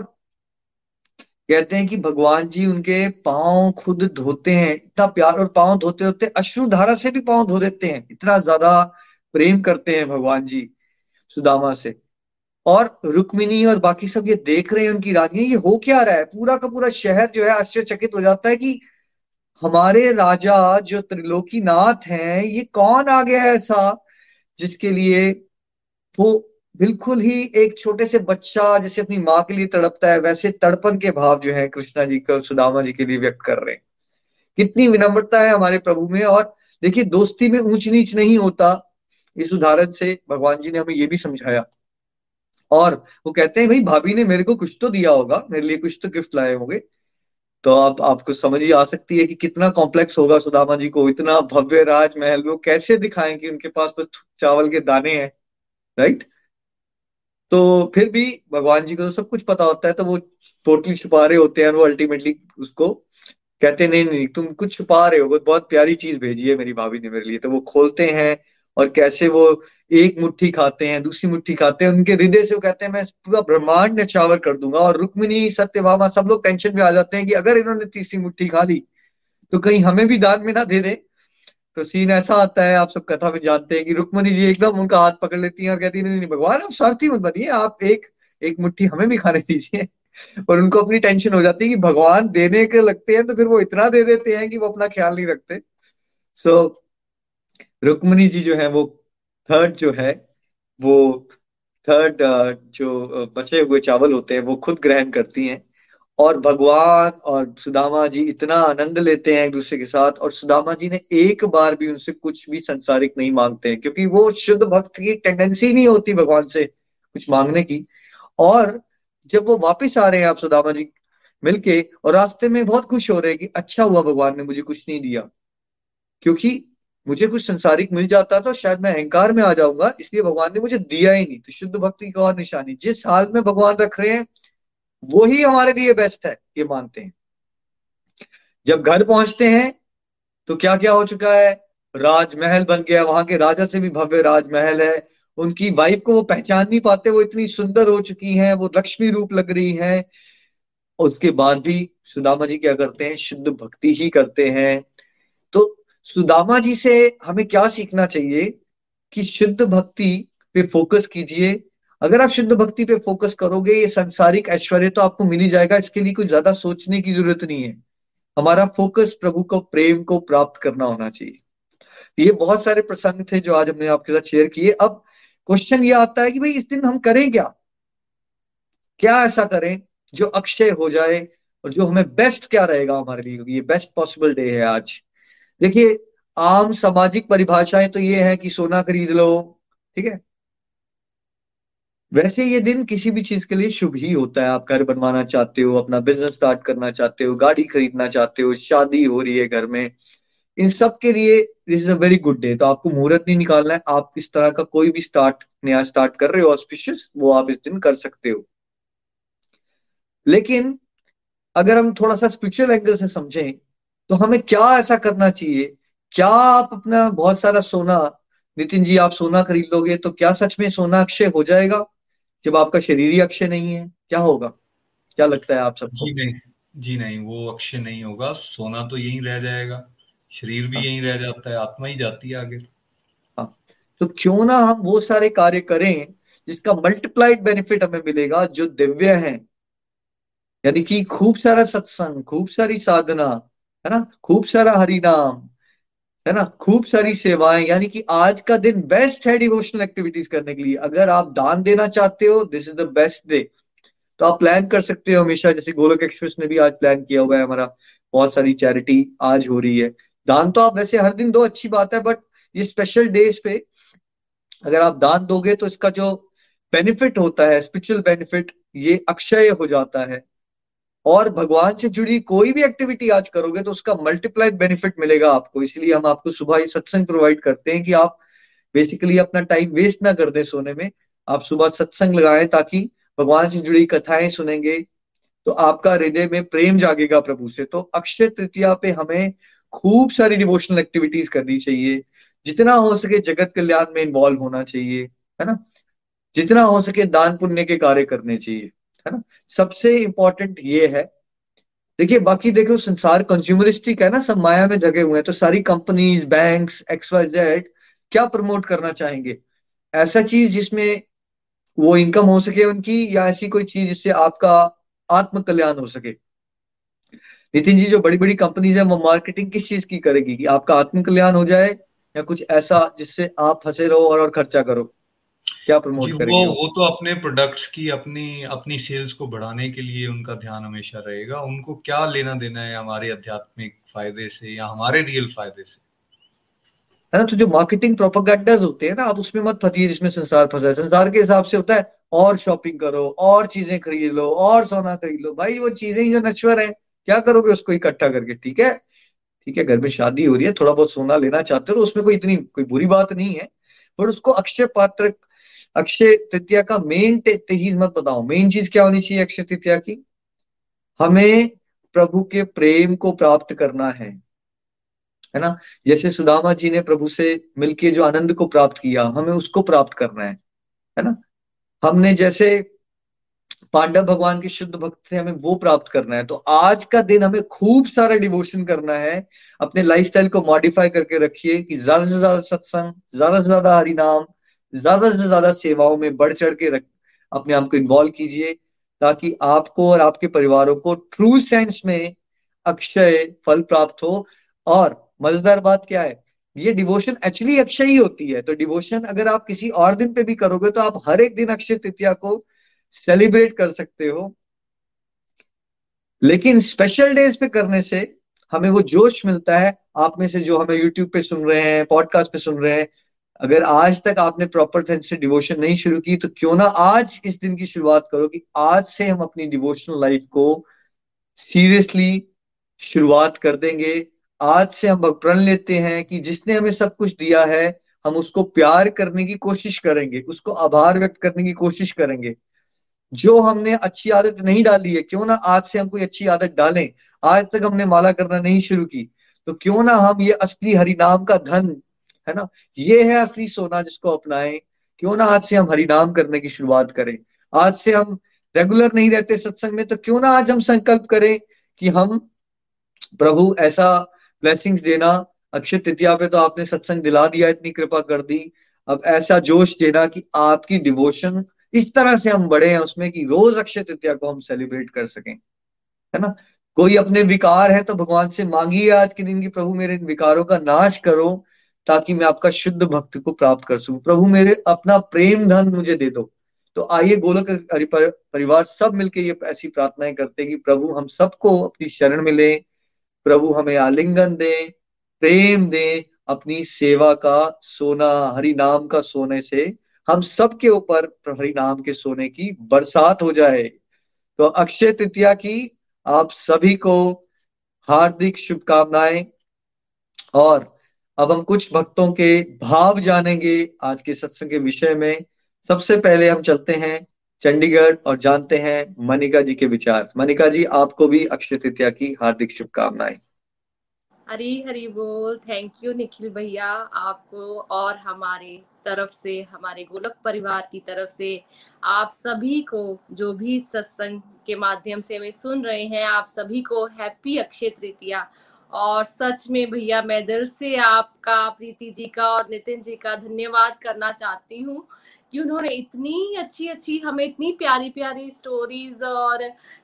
Speaker 2: कहते हैं कि भगवान जी उनके पाँव खुद धोते हैं, इतना प्यार, और पाँव धोते होते अश्रु धारा से भी पाँव धो देते हैं। इतना ज़्यादा प्रेम करते हैं भगवान जी सुदामा से। और रुक्मिनी और बाकी सब ये देख रहे हैं उनकी रानियाँ, ये हो क्या रहा है? पूरा का पूरा शहर जो है आश्चर्यचकित हो जाता है कि हमारे राजा जो त्रिलोकी नाथ हैं, ये कौन आ गया ऐसा जिसके लिए वो बिल्कुल ही एक छोटे से बच्चा जैसे अपनी माँ के लिए तड़पता है, वैसे तड़पन के भाव जो है कृष्णा जी का, सुदामा जी के लिए व्यक्त कर रहे हैं। कितनी विनम्रता है हमारे प्रभु में और देखिए दोस्ती में ऊंच नीच नहीं होता। इस उदाहरण से भगवान जी ने हमें ये भी समझाया। और वो कहते हैं, भाई, भाभी ने मेरे को कुछ तो दिया होगा, मेरे लिए कुछ तो गिफ्ट लाए होंगे। तो आप, आपको समझ ही आ सकती है कि कितना कॉम्प्लेक्स होगा सुदामा जी को, इतना भव्य राजमहल, वो कैसे दिखाएँ कि उनके पास तो चावल के दाने हैं राइट तो फिर भी भगवान जी को तो सब कुछ पता होता है तो वो टोटली छुपा रहे होते हैं वो अल्टीमेटली उसको कहते नहीं नहीं, तुम कुछ छुपा रहे हो, बहुत प्यारी चीज़ भेजी है मेरी भाभी ने मेरे लिए। तो वो खोलते हैं और कैसे वो एक मुट्ठी खाते हैं दूसरी मुट्ठी खाते हैं उनके हृदय से वो कहते हैं मैं पूरा ब्रह्मांड नचावर कर दूँगा। और रुक्मिनी सत्यभामा सब लोग टेंशन में आ जाते हैं कि अगर इन्होंने तीसरी मुट्ठी खा ली तो कहीं हमें भी दान में ना दे दे। तो सीन ऐसा आता है आप सब कथा में जानते हैं कि रुक्मणी जी एकदम उनका हाथ पकड़ लेती हैं और कहती है नहीं नहीं भगवान आप स्वार्थी मत बनिए आप एक एक मुट्ठी हमें भी खाने दीजिए। और उनको अपनी टेंशन हो जाती है कि भगवान देने के लगते हैं तो फिर वो इतना दे देते हैं कि वो अपना ख्याल नहीं रखते। सो so, रुक्मणी जी जो है, वो थर्ड जो है, वो थर्ड जो बचे हुए चावल होते हैं, वो खुद ग्रहण करती हैं। और भगवान और सुदामा जी इतना आनंद लेते हैं एक दूसरे के साथ, और सुदामा जी ने एक बार भी उनसे कुछ भी संसारिक नहीं मांगते हैं, क्योंकि वो शुद्ध भक्त की टेंडेंसी नहीं होती भगवान से कुछ मांगने की। और जब वो वापस आ रहे हैं आप सुदामा जी मिलके, और रास्ते में बहुत खुश हो रहे हैं कि अच्छा हुआ भगवान ने मुझे कुछ नहीं दिया, क्योंकि मुझे कुछ संसारिक मिल जाता तो शायद मैं अहंकार में आ जाऊँगा, इसलिए भगवान ने मुझे दिया ही नहीं। तो शुद्ध भक्ति की और निशानी, जिस हाल में भगवान रख रहे हैं, वो ही हमारे लिए बेस्ट है, ये मानते हैं। जब घर पहुँचते हैं तो क्या क्या हो चुका है? राजमहल बन गया, वहाँ के राजा से भी भव्य राजमहल है। उनकी वाइफ को वो पहचान नहीं पाते, वो इतनी सुंदर हो चुकी हैं, वो लक्ष्मी रूप लग रही हैं। उसके बाद भी सुदामा जी क्या करते हैं? शुद्ध भक्ति ही करते हैं। सुदामा जी से हमें क्या सीखना चाहिए कि शुद्ध भक्ति पे फोकस कीजिए। अगर आप शुद्ध भक्ति पे फोकस करोगे, ये संसारिक ऐश्वर्य तो आपको मिल ही जाएगा, इसके लिए कुछ ज़्यादा सोचने की ज़रूरत नहीं है। हमारा फोकस प्रभु को, प्रेम को प्राप्त करना होना चाहिए। ये बहुत सारे प्रसंग थे जो आज हमने आपके साथ शेयर किए। अब क्वेश्चन ये आता है कि भाई, इस दिन हम करें क्या? क्या ऐसा करें जो अक्षय हो जाए और जो हमें बेस्ट क्या रहेगा हमारे लिए? ये बेस्ट पॉसिबल डे है आज। देखिए, आम सामाजिक परिभाषाएँ तो ये है कि सोना खरीद लो, ठीक है? वैसे ये दिन किसी भी चीज़ के लिए शुभ ही होता है। आप घर बनवाना चाहते हो, अपना बिज़नेस स्टार्ट करना चाहते हो, गाड़ी खरीदना चाहते हो, शादी हो रही है घर में, इन सब के लिए this is a very good day तो आपको मुहूर्त नहीं निकालना है। आप इस तरह का कोई भी स्टार्ट नया स्टार्ट कर रहे हो ऑस्पिशियस वो आप इस दिन कर सकते हो। लेकिन अगर हम थोड़ा सा स्पिरिचुअल एंगल से समझें तो हमें क्या ऐसा करना चाहिए? क्या आप अपना बहुत सारा सोना नितिन जी आप सोना खरीद लोगे तो क्या सच में सोना अक्षय हो जाएगा? जब आपका शरीर ही अक्षय नहीं है क्या होगा? क्या लगता है आप सबको?
Speaker 5: जी नहीं जी नहीं वो अक्षय नहीं होगा। सोना तो यही रह जाएगा। शरीर भी हाँ। यही रह जाता है आत्मा ही जाती है आगे।
Speaker 2: हाँ तो क्यों ना हम वो सारे कार्य करें जिसका मल्टीप्लाइड बेनिफिट हमें मिलेगा जो दिव्य है। यानी कि खूब सारा सत्संग खूब सारी साधना है ना? खूब सारा हरि नाम है ना? खूब सारी सेवाएँ, यानी कि आज का दिन बेस्ट है डिवोशनल एक्टिविटीज़ करने के लिए। अगर आप दान देना चाहते हो this is the best day तो आप प्लान कर सकते हो हमेशा, जैसे गोलक एक्सप्रेस ने भी आज प्लान किया हुआ है, हमारा बहुत सारी चैरिटी आज हो रही है। दान तो आप वैसे हर दिन दो, अच्छी बात है बट ये स्पेशल डेज़ पे अगर आप दान दोगे तो इसका जो बेनिफिट होता है स्पिरिचुअल बेनिफिट ये अक्षय हो जाता है। और भगवान से जुड़ी कोई भी एक्टिविटी आज करोगे तो उसका मल्टीप्लाइड बेनिफिट मिलेगा आपको। इसलिए हम आपको सुबह ही सत्संग प्रोवाइड करते हैं कि आप बेसिकली अपना टाइम वेस्ट ना कर दें सोने में। आप सुबह सत्संग लगाएँ ताकि भगवान से जुड़ी कथाएँ सुनेंगे तो आपका हृदय में प्रेम जागेगा प्रभु से। तो अक्षय तृतीया पे हमें खूब सारी डिवोशनल एक्टिविटीज़ करनी चाहिए। जितना हो सके जगत कल्याण में इन्वॉल्व होना चाहिए, है ना? जितना हो सके दान पुण्य के कार्य करने चाहिए। है ना? सबसे इंपॉर्टेंट ये है। देखिए बाकी देखो संसार कंज्यूमरिस्टिक है ना सब माया में जगे हुए हैं तो सारी companies banks X Y Z क्या प्रमोट करना चाहेंगे? ऐसा चीज़ जिसमें वो इनकम हो सके उनकी या ऐसी कोई चीज़ जिससे आपका आत्म कल्याण हो सके? नितिन जी जो बड़ी बड़ी कंपनीज़ है वो मार्केटिंग किस चीज़ की करेगी? कि आपका आत्म कल्याण हो जाए या कुछ ऐसा जिससे आप फंसे रहो और, और खर्चा करो? क्या प्रमोट करेंगे
Speaker 5: वो वो तो अपने प्रोडक्ट्स की अपनी अपनी सेल्स को बढ़ाने के लिए उनका ध्यान हमेशा रहेगा। उनको क्या लेना देना है हमारे आध्यात्मिक फ़ायदे से या हमारे रियल फ़ायदे से?
Speaker 2: है ना तो जो मार्केटिंग प्रोपोगंडाज होते हैं ना आप उसमें मत फंसिए जिसमें संसार फंसा है। संसार के हिसाब से होता है और शॉपिंग करो और चीज़ें खरीद लो और सोना खरीद लो। भाई वो चीज़ें ही जो नश्वर है। क्या करोगे उसको इकट्ठा करके ठीक है? ठीक है घर में शादी हो रही है थोड़ा बहुत सोना लेना चाहते हो तो उसमें कोई इतनी कोई बुरी बात नहीं है बट उसको अक्षय पात्र अक्षय तृतीया का मेन चीज़ मत बताओ। मेन चीज़ क्या होनी चाहिए अक्षय तृतीया की? हमें प्रभु के प्रेम को प्राप्त करना है। है ना? जैसे सुदामा जी ने प्रभु से मिलके जो आनंद को प्राप्त किया, हमें उसको प्राप्त करना है। है ना? हमने जैसे पांडव भगवान के शुद्ध भक्त से हमें वो प्राप्त करना है। तो आज का दिन हमें खूब सारा डिवोशन करना है। अपने लाइफस्टाइल को मॉडिफाई करके रखिए कि ज़्यादा से ज़्यादा सत्संग, ज़्यादा से ज़्यादा हरिनाम ज़्यादा से ज़्यादा सेवाओं में बढ़ चढ़ के रख, अपने आप को इन्वॉल्व कीजिए, ताकि आपको और आपके परिवारों को ट्रू सेंस में अक्षय फल प्राप्त हो। और मज़ेदार बात क्या है? ये डिवोशन एक्चुअली अक्षय ही होती है। तो डिवोशन अगर आप किसी और दिन पे भी करोगे तो आप हर एक दिन अक्षय तृतीया को सेलिब्रेट कर सकते हो। लेकिन स्पेशल डेज़ पे करने से हमें वो जोश मिलता है। आप में से जो हमें यूट्यूब पे सुन रहे हैं पॉडकास्ट पे सुन रहे हैं अगर आज तक आपने प्रॉपर ढंग से डिवोशन नहीं शुरू की तो क्यों ना आज इस दिन की शुरुआत करो कि आज से हम अपनी डिवोशनल लाइफ को सीरियसली शुरुआत कर देंगे। आज से हम प्रण लेते हैं कि जिसने हमें सब कुछ दिया है, हम उसको प्यार करने की कोशिश करेंगे, उसको आभार व्यक्त करने की कोशिश करेंगे। जो हमने अच्छी आदत नहीं डाली है, क्यों ना आज से हम कोई अच्छी आदत डालें? आज तक हमने माला करना नहीं शुरू की। तो क्यों ना हम ये असली हरिनाम का धन है ना? ये है असली सोना जिसको अपनाएँ। क्यों ना आज से हम हरिनाम करने की शुरुआत करें। आज से हम रेगुलर नहीं रहते सत्संग में तो क्यों ना आज हम संकल्प करें कि हम प्रभु ऐसा ब्लेसिंग्स देना, अक्षय तृतीया पे तो आपने सत्संग दिला दिया, इतनी कृपा कर दी। अब ऐसा जोश देना कि आपकी डिवोशन इस तरह से हम बड़े हैं उसमें कि रोज अक्षय तृतीया को हम सेलिब्रेट कर सकें। है ना? कोई अपने विकार है तो भगवान से मांगिए आज के दिन की प्रभु मेरे इन विकारों का नाश करो। ताकि मैं आपका शुद्ध भक्त को प्राप्त कर सकूँ। प्रभु, मेरे अपना प्रेम धन मुझे दे दो। तो आइए गोलक परिवार सब मिलके ये ऐसी प्रार्थनाएँ करते हैं कि प्रभु, हम सबको अपनी शरण मिले प्रभु, हमें आलिंगन दे, प्रेम दे, अपनी सेवा का सोना, हरि नाम का सोने से हम सबके ऊपर हरि नाम के सोने की बरसात हो जाए। तो अक्षय तृतीया की आप सभी को हार्दिक शुभकामनाएँ और अब हम कुछ भक्तों के भाव जानेंगे आज के सत्संग के विषय में। सबसे पहले हम चलते हैं चंडीगढ़ और जानते हैं मनिका जी के विचार। मनिका जी, आपको भी अक्षय तृतीया की हार्दिक शुभकामनाएँ।
Speaker 6: हरी हरी बोल। थैंक यू निखिल भैया। आपको और हमारे तरफ़ से, हमारे गोलक परिवार की तरफ़ से, आप सभी को जो भी सत्संग के माध्यम से हमें सुन रहे हैं, आप सभी को हैप्पी अक्षय तृतीया। और सच में भैया, मैं दिल से आपका, प्रीति जी का और नितिन जी का धन्यवाद करना चाहती हूँ कि उन्होंने इतनी अच्छी अच्छी हमें इतनी प्यारी प्यारी स्टोरीज और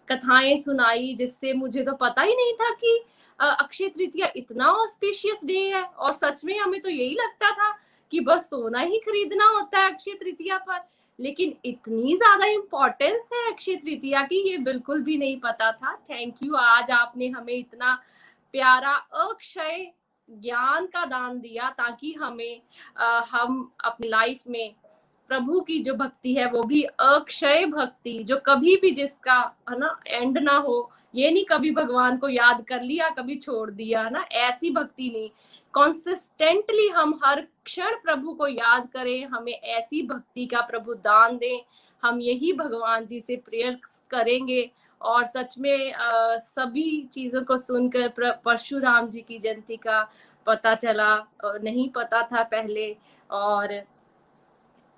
Speaker 6: कथाएँ सुनाई जिससे मुझे तो पता ही नहीं था कि अक्षय तृतीया इतना ऑस्पिशियस डे है। और सच में हमें तो यही लगता था कि बस सोना ही खरीदना होता है अक्षय तृतीया पर। लेकिन इतनी ज़्यादा इम्पोर्टेंस है अक्षय तृतीया की, ये बिल्कुल भी नहीं पता था। थैंक यू आज आपने हमें इतना प्यारा अक्षय ज्ञान का दान दिया ताकि हमें आ, हम अपनी लाइफ में प्रभु की जो भक्ति है वो भी अक्षय भक्ति जो कभी भी जिसका है ना एंड ना हो ये नहीं कभी भगवान को याद कर लिया कभी छोड़ दिया ना ऐसी भक्ति नहीं। कॉन्सिस्टेंटली हम हर क्षण प्रभु को याद करें हमें ऐसी भक्ति का प्रभु दान दें हम यही भगवान जी से प्रेयर करेंगे। और सच में आ, सभी चीज़ों को सुनकर परशुराम जी की जयंती का पता चला नहीं पता था पहले। और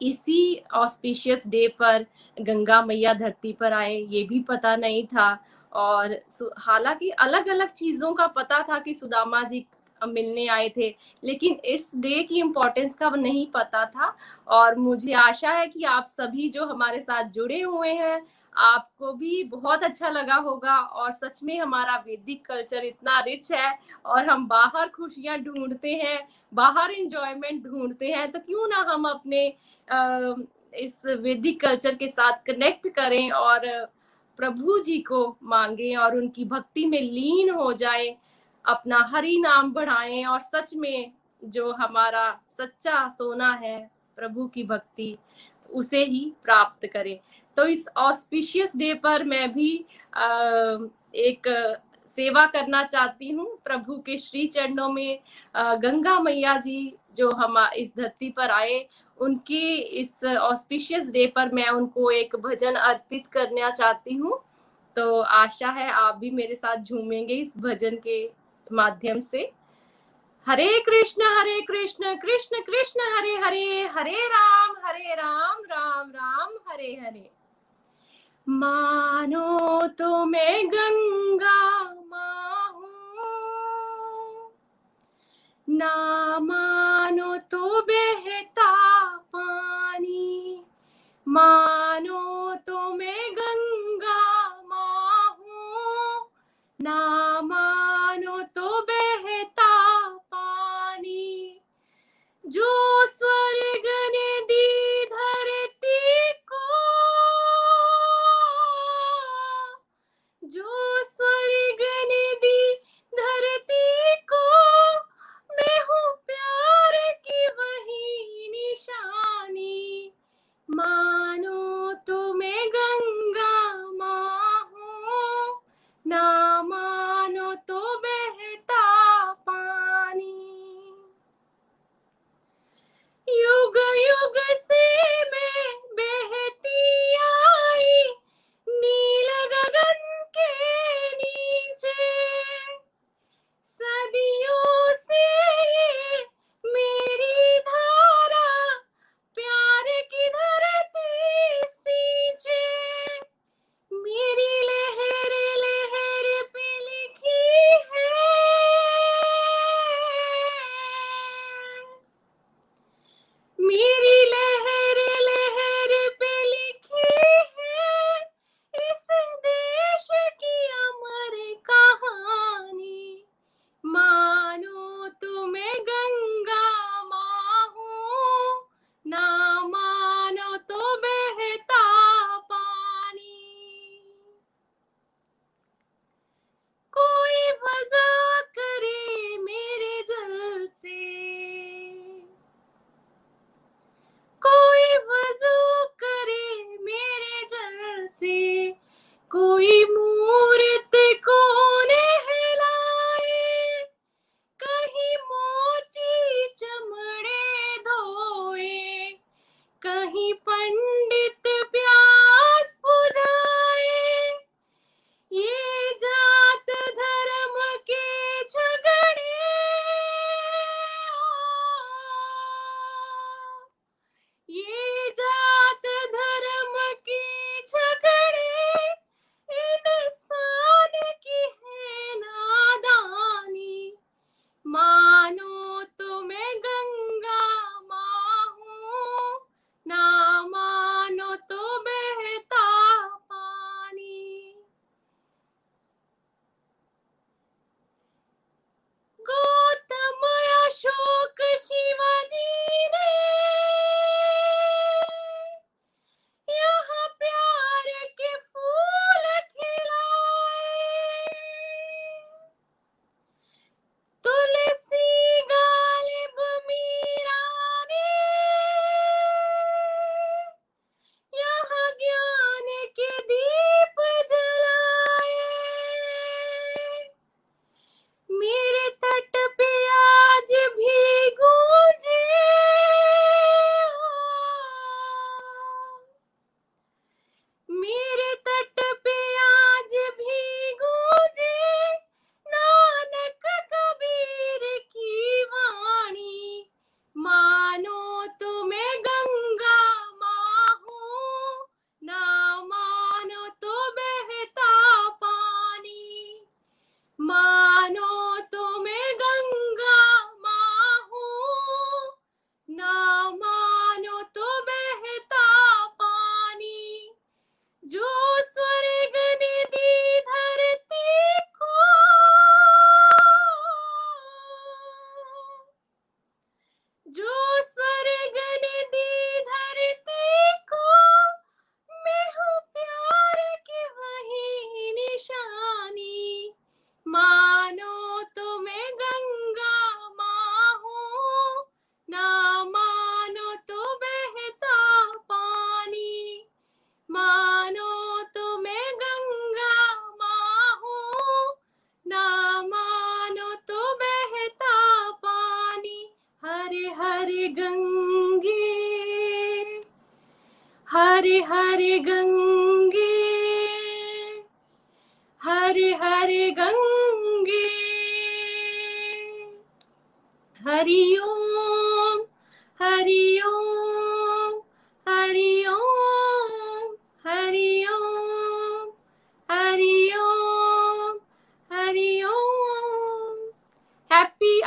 Speaker 6: इसी ऑस्पिशियस डे पर गंगा मैया धरती पर आए ये भी पता नहीं था। और हालाँकि अलग अलग चीज़ों का पता था कि सुदामा जी मिलने आए थे लेकिन इस डे की इम्पोर्टेंस का नहीं पता था। और मुझे आशा है कि आप सभी जो हमारे साथ जुड़े हुए हैं आपको भी बहुत अच्छा लगा होगा और सच में हमारा वैदिक कल्चर इतना रिच है और हम बाहर खुशियाँ ढूंढते हैं, बाहर इंजॉयमेंट ढूंढते हैं तो क्यों ना हम अपने इस वैदिक कल्चर के साथ कनेक्ट करें और प्रभु जी को मांगे और उनकी भक्ति में लीन हो जाए, अपना हरि नाम बढ़ाएँ और सच में जो हमारा सच्चा सोना है प्रभु की भक्ति, उसे ही प्राप्त करें। तो इस ऑस्पिशियस डे पर मैं भी एक सेवा करना चाहती हूँ प्रभु के श्री चरणों में गंगा मैया जी जो हम इस धरती पर आए, उनके इस ऑस्पिशियस डे पर मैं उनको एक भजन अर्पित करना चाहती हूँ। तो आशा है आप भी मेरे साथ झूमेंगे इस भजन के माध्यम से। हरे कृष्ण हरे कृष्ण कृष्ण कृष्ण, हरे हरे हरे राम हरे राम राम राम, हरे हरे। मानो तो मैं गंगा माँ ना मानो तो बहता पानी। मानो तो मैं गंगा माँ ना मानो तो बहता पानी। जो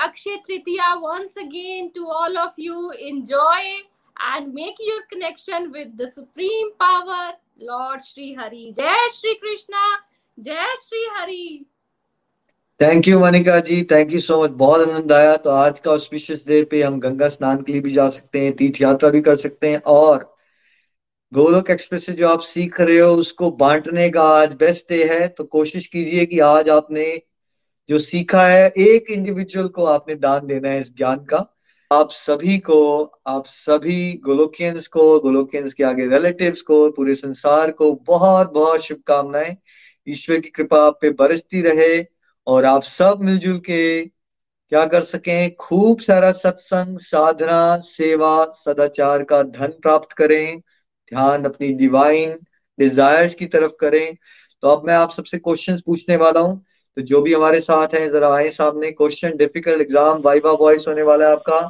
Speaker 6: Akshay Tritiya once again to all of you. Enjoy and make your connection with the Supreme Power, Lord Shri Hari. Jai Shri Krishna, Jai Shri Hari.
Speaker 2: Thank you Manika ji thank you so much बहुत आनंद आया तो आज का auspicious day पे हम गंगा स्नान के लिए भी जा सकते हैं तीर्थ यात्रा भी कर सकते हैं और गोलोक एक्सप्रेस से जो आप सीख रहे हो उसको बांटने का आज बेस्ट डे है तो कोशिश कीजिए कि आज आपने जो सीखा है, एक इंडिविजुअल को आपने दान देना है इस ज्ञान का। आप सभी को, आप सभी गोलोकियंस को गोलोकियंस के आगे रिलेटिव्स को, पूरे संसार को बहुत बहुत शुभकामनाएँ। ईश्वर की कृपा आप पे बरसती रहे और आप सब मिलजुल के क्या कर सकें? खूब सारा सत्संग, साधना, सेवा, सदाचार का धन प्राप्त करें। ध्यान अपनी डिवाइन डिजायर्स की तरफ़ करें। तो अब मैं आप सबसे क्वेश्चंस पूछने वाला हूँ। तो जो भी हमारे साथ हैं जरा आए सामने question difficult exam viva voice होने वाला है आपका।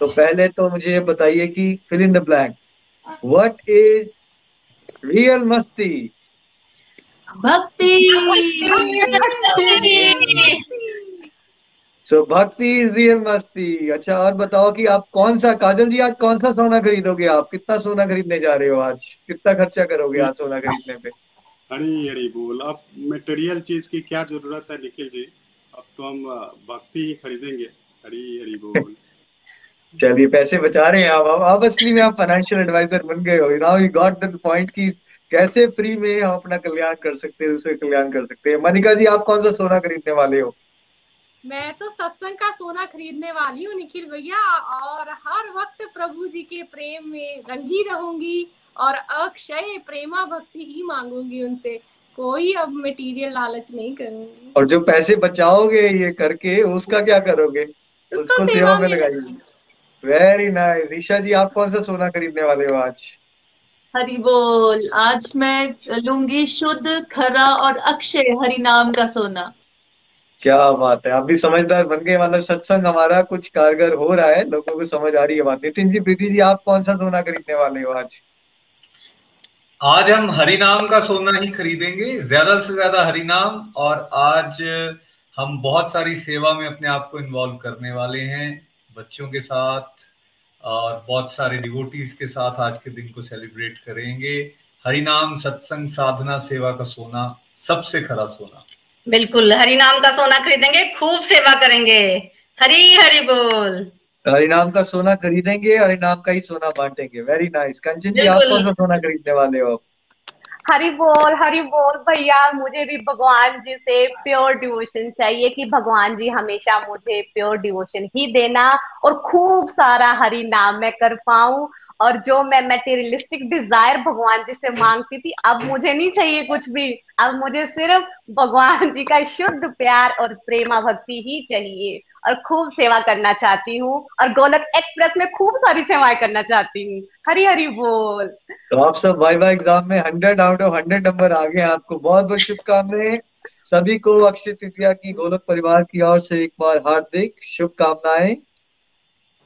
Speaker 2: तो पहले तो मुझे ये बताइए कि fill in the blank what is real मस्ती
Speaker 4: भक्ति।
Speaker 2: सो भक्ति इज़ रियल मस्ती अच्छा और बताओ कि आप कौन सा काजल जी आज कौन सा सोना खरीदोगे आप? कितना सोना खरीदने जा रहे हो आज? कितना खर्चा करोगे आज सोना खरीदने पे?
Speaker 7: हरी हरी बोल। अब मटेरियल चीज़ की क्या ज़रूरत है निखिल जी? अब तो हम भक्ति ही खरीदेंगे। हरी हरी बोल।
Speaker 2: चलिए पैसे बचा रहे हैं आप। आप, आप असली में आप फाइनेंशियल एडवाइजर बन गए हो। Now you got the point की कैसे फ्री में हम अपना कल्याण कर सकते हैं दूसरे कल्याण कर सकते हैं। मनिका जी आप कौन सा सोना खरीदने वाले हो?
Speaker 6: मैं तो सत्संग का सोना खरीदने वाली हूँ निखिल भैया। और हर वक्त प्रभु जी के प्रेम में रंगी रहूँगी। और अक्षय प्रेमा भक्ति ही मांगूँगी उनसे। कोई अब मटेरियल लालच नहीं करूँगी।
Speaker 2: और जो पैसे बचाओगे ये करके उसका क्या करोगे?
Speaker 6: उसको
Speaker 2: उसको
Speaker 6: सेवा
Speaker 2: में लगाइए। वेरी नाइस ईशा जी आप कौन सा सोना खरीदने वाले हो आज?
Speaker 4: हरि बोल। आज मैं लूँगी शुद्ध खरा और अक्षय हरि नाम का सोना।
Speaker 2: क्या बात है। आप भी समझदार बन गए। मतलब सत्संग हमारा कुछ कारगर हो रहा है। लोगों को समझ आ रही है बात। नितिन जी प्रीति जी आप कौन सा सोना खरीदने वाले हो आज?
Speaker 5: आज हम हरिनाम का सोना ही खरीदेंगे, ज़्यादा से ज़्यादा हरिनाम, और आज हम बहुत सारी सेवा में अपने आप को इन्वॉल्व करने वाले हैं, बच्चों के साथ, और बहुत सारे डिवोटीज के साथ आज के दिन को सेलिब्रेट करेंगे। हरिनाम सत्संग साधना सेवा का सोना, सबसे खरा सोना।
Speaker 3: बिल्कुल हरि नाम का सोना खरीदेंगे, खूब सेवा करेंगे। हरी हरि बोल।
Speaker 2: हरिनाम का सोना खरीदेंगे हरिनाम का ही सोना बांटेंगे। वेरी नाइस कंचन जी आप कौन सा सोना खरीदने वाले हो?
Speaker 8: हरी बोल हरी बोल। भैया मुझे भी भगवान जी से प्योर डिवोशन चाहिए कि भगवान जी हमेशा मुझे प्योर डिवोशन ही देना और खूब सारा हरि नाम मैं कर पाऊँ। और जो मैं मेटेरियलिस्टिक डिज़ायर भगवान जी से मांगती थी, अब मुझे नहीं चाहिए कुछ भी। अब मुझे सिर्फ़ भगवान जी का शुद्ध प्यार और प्रेमा भक्ति ही चाहिए और खूब सेवा करना चाहती हूँ। और गोलक एक्सप्रेस में खूब सारी सेवाएँ करना चाहती हूँ। हरी हरी बोल।
Speaker 2: तो आप सब वाइवा एग्ज़ाम में hundred out of hundred number आ गए आपको बहुत बहुत शुभकामनाएँ। सभी को अक्षय तृतीया की गोलक परिवार की ओर से एक बार हार्दिक शुभकामनाएँ।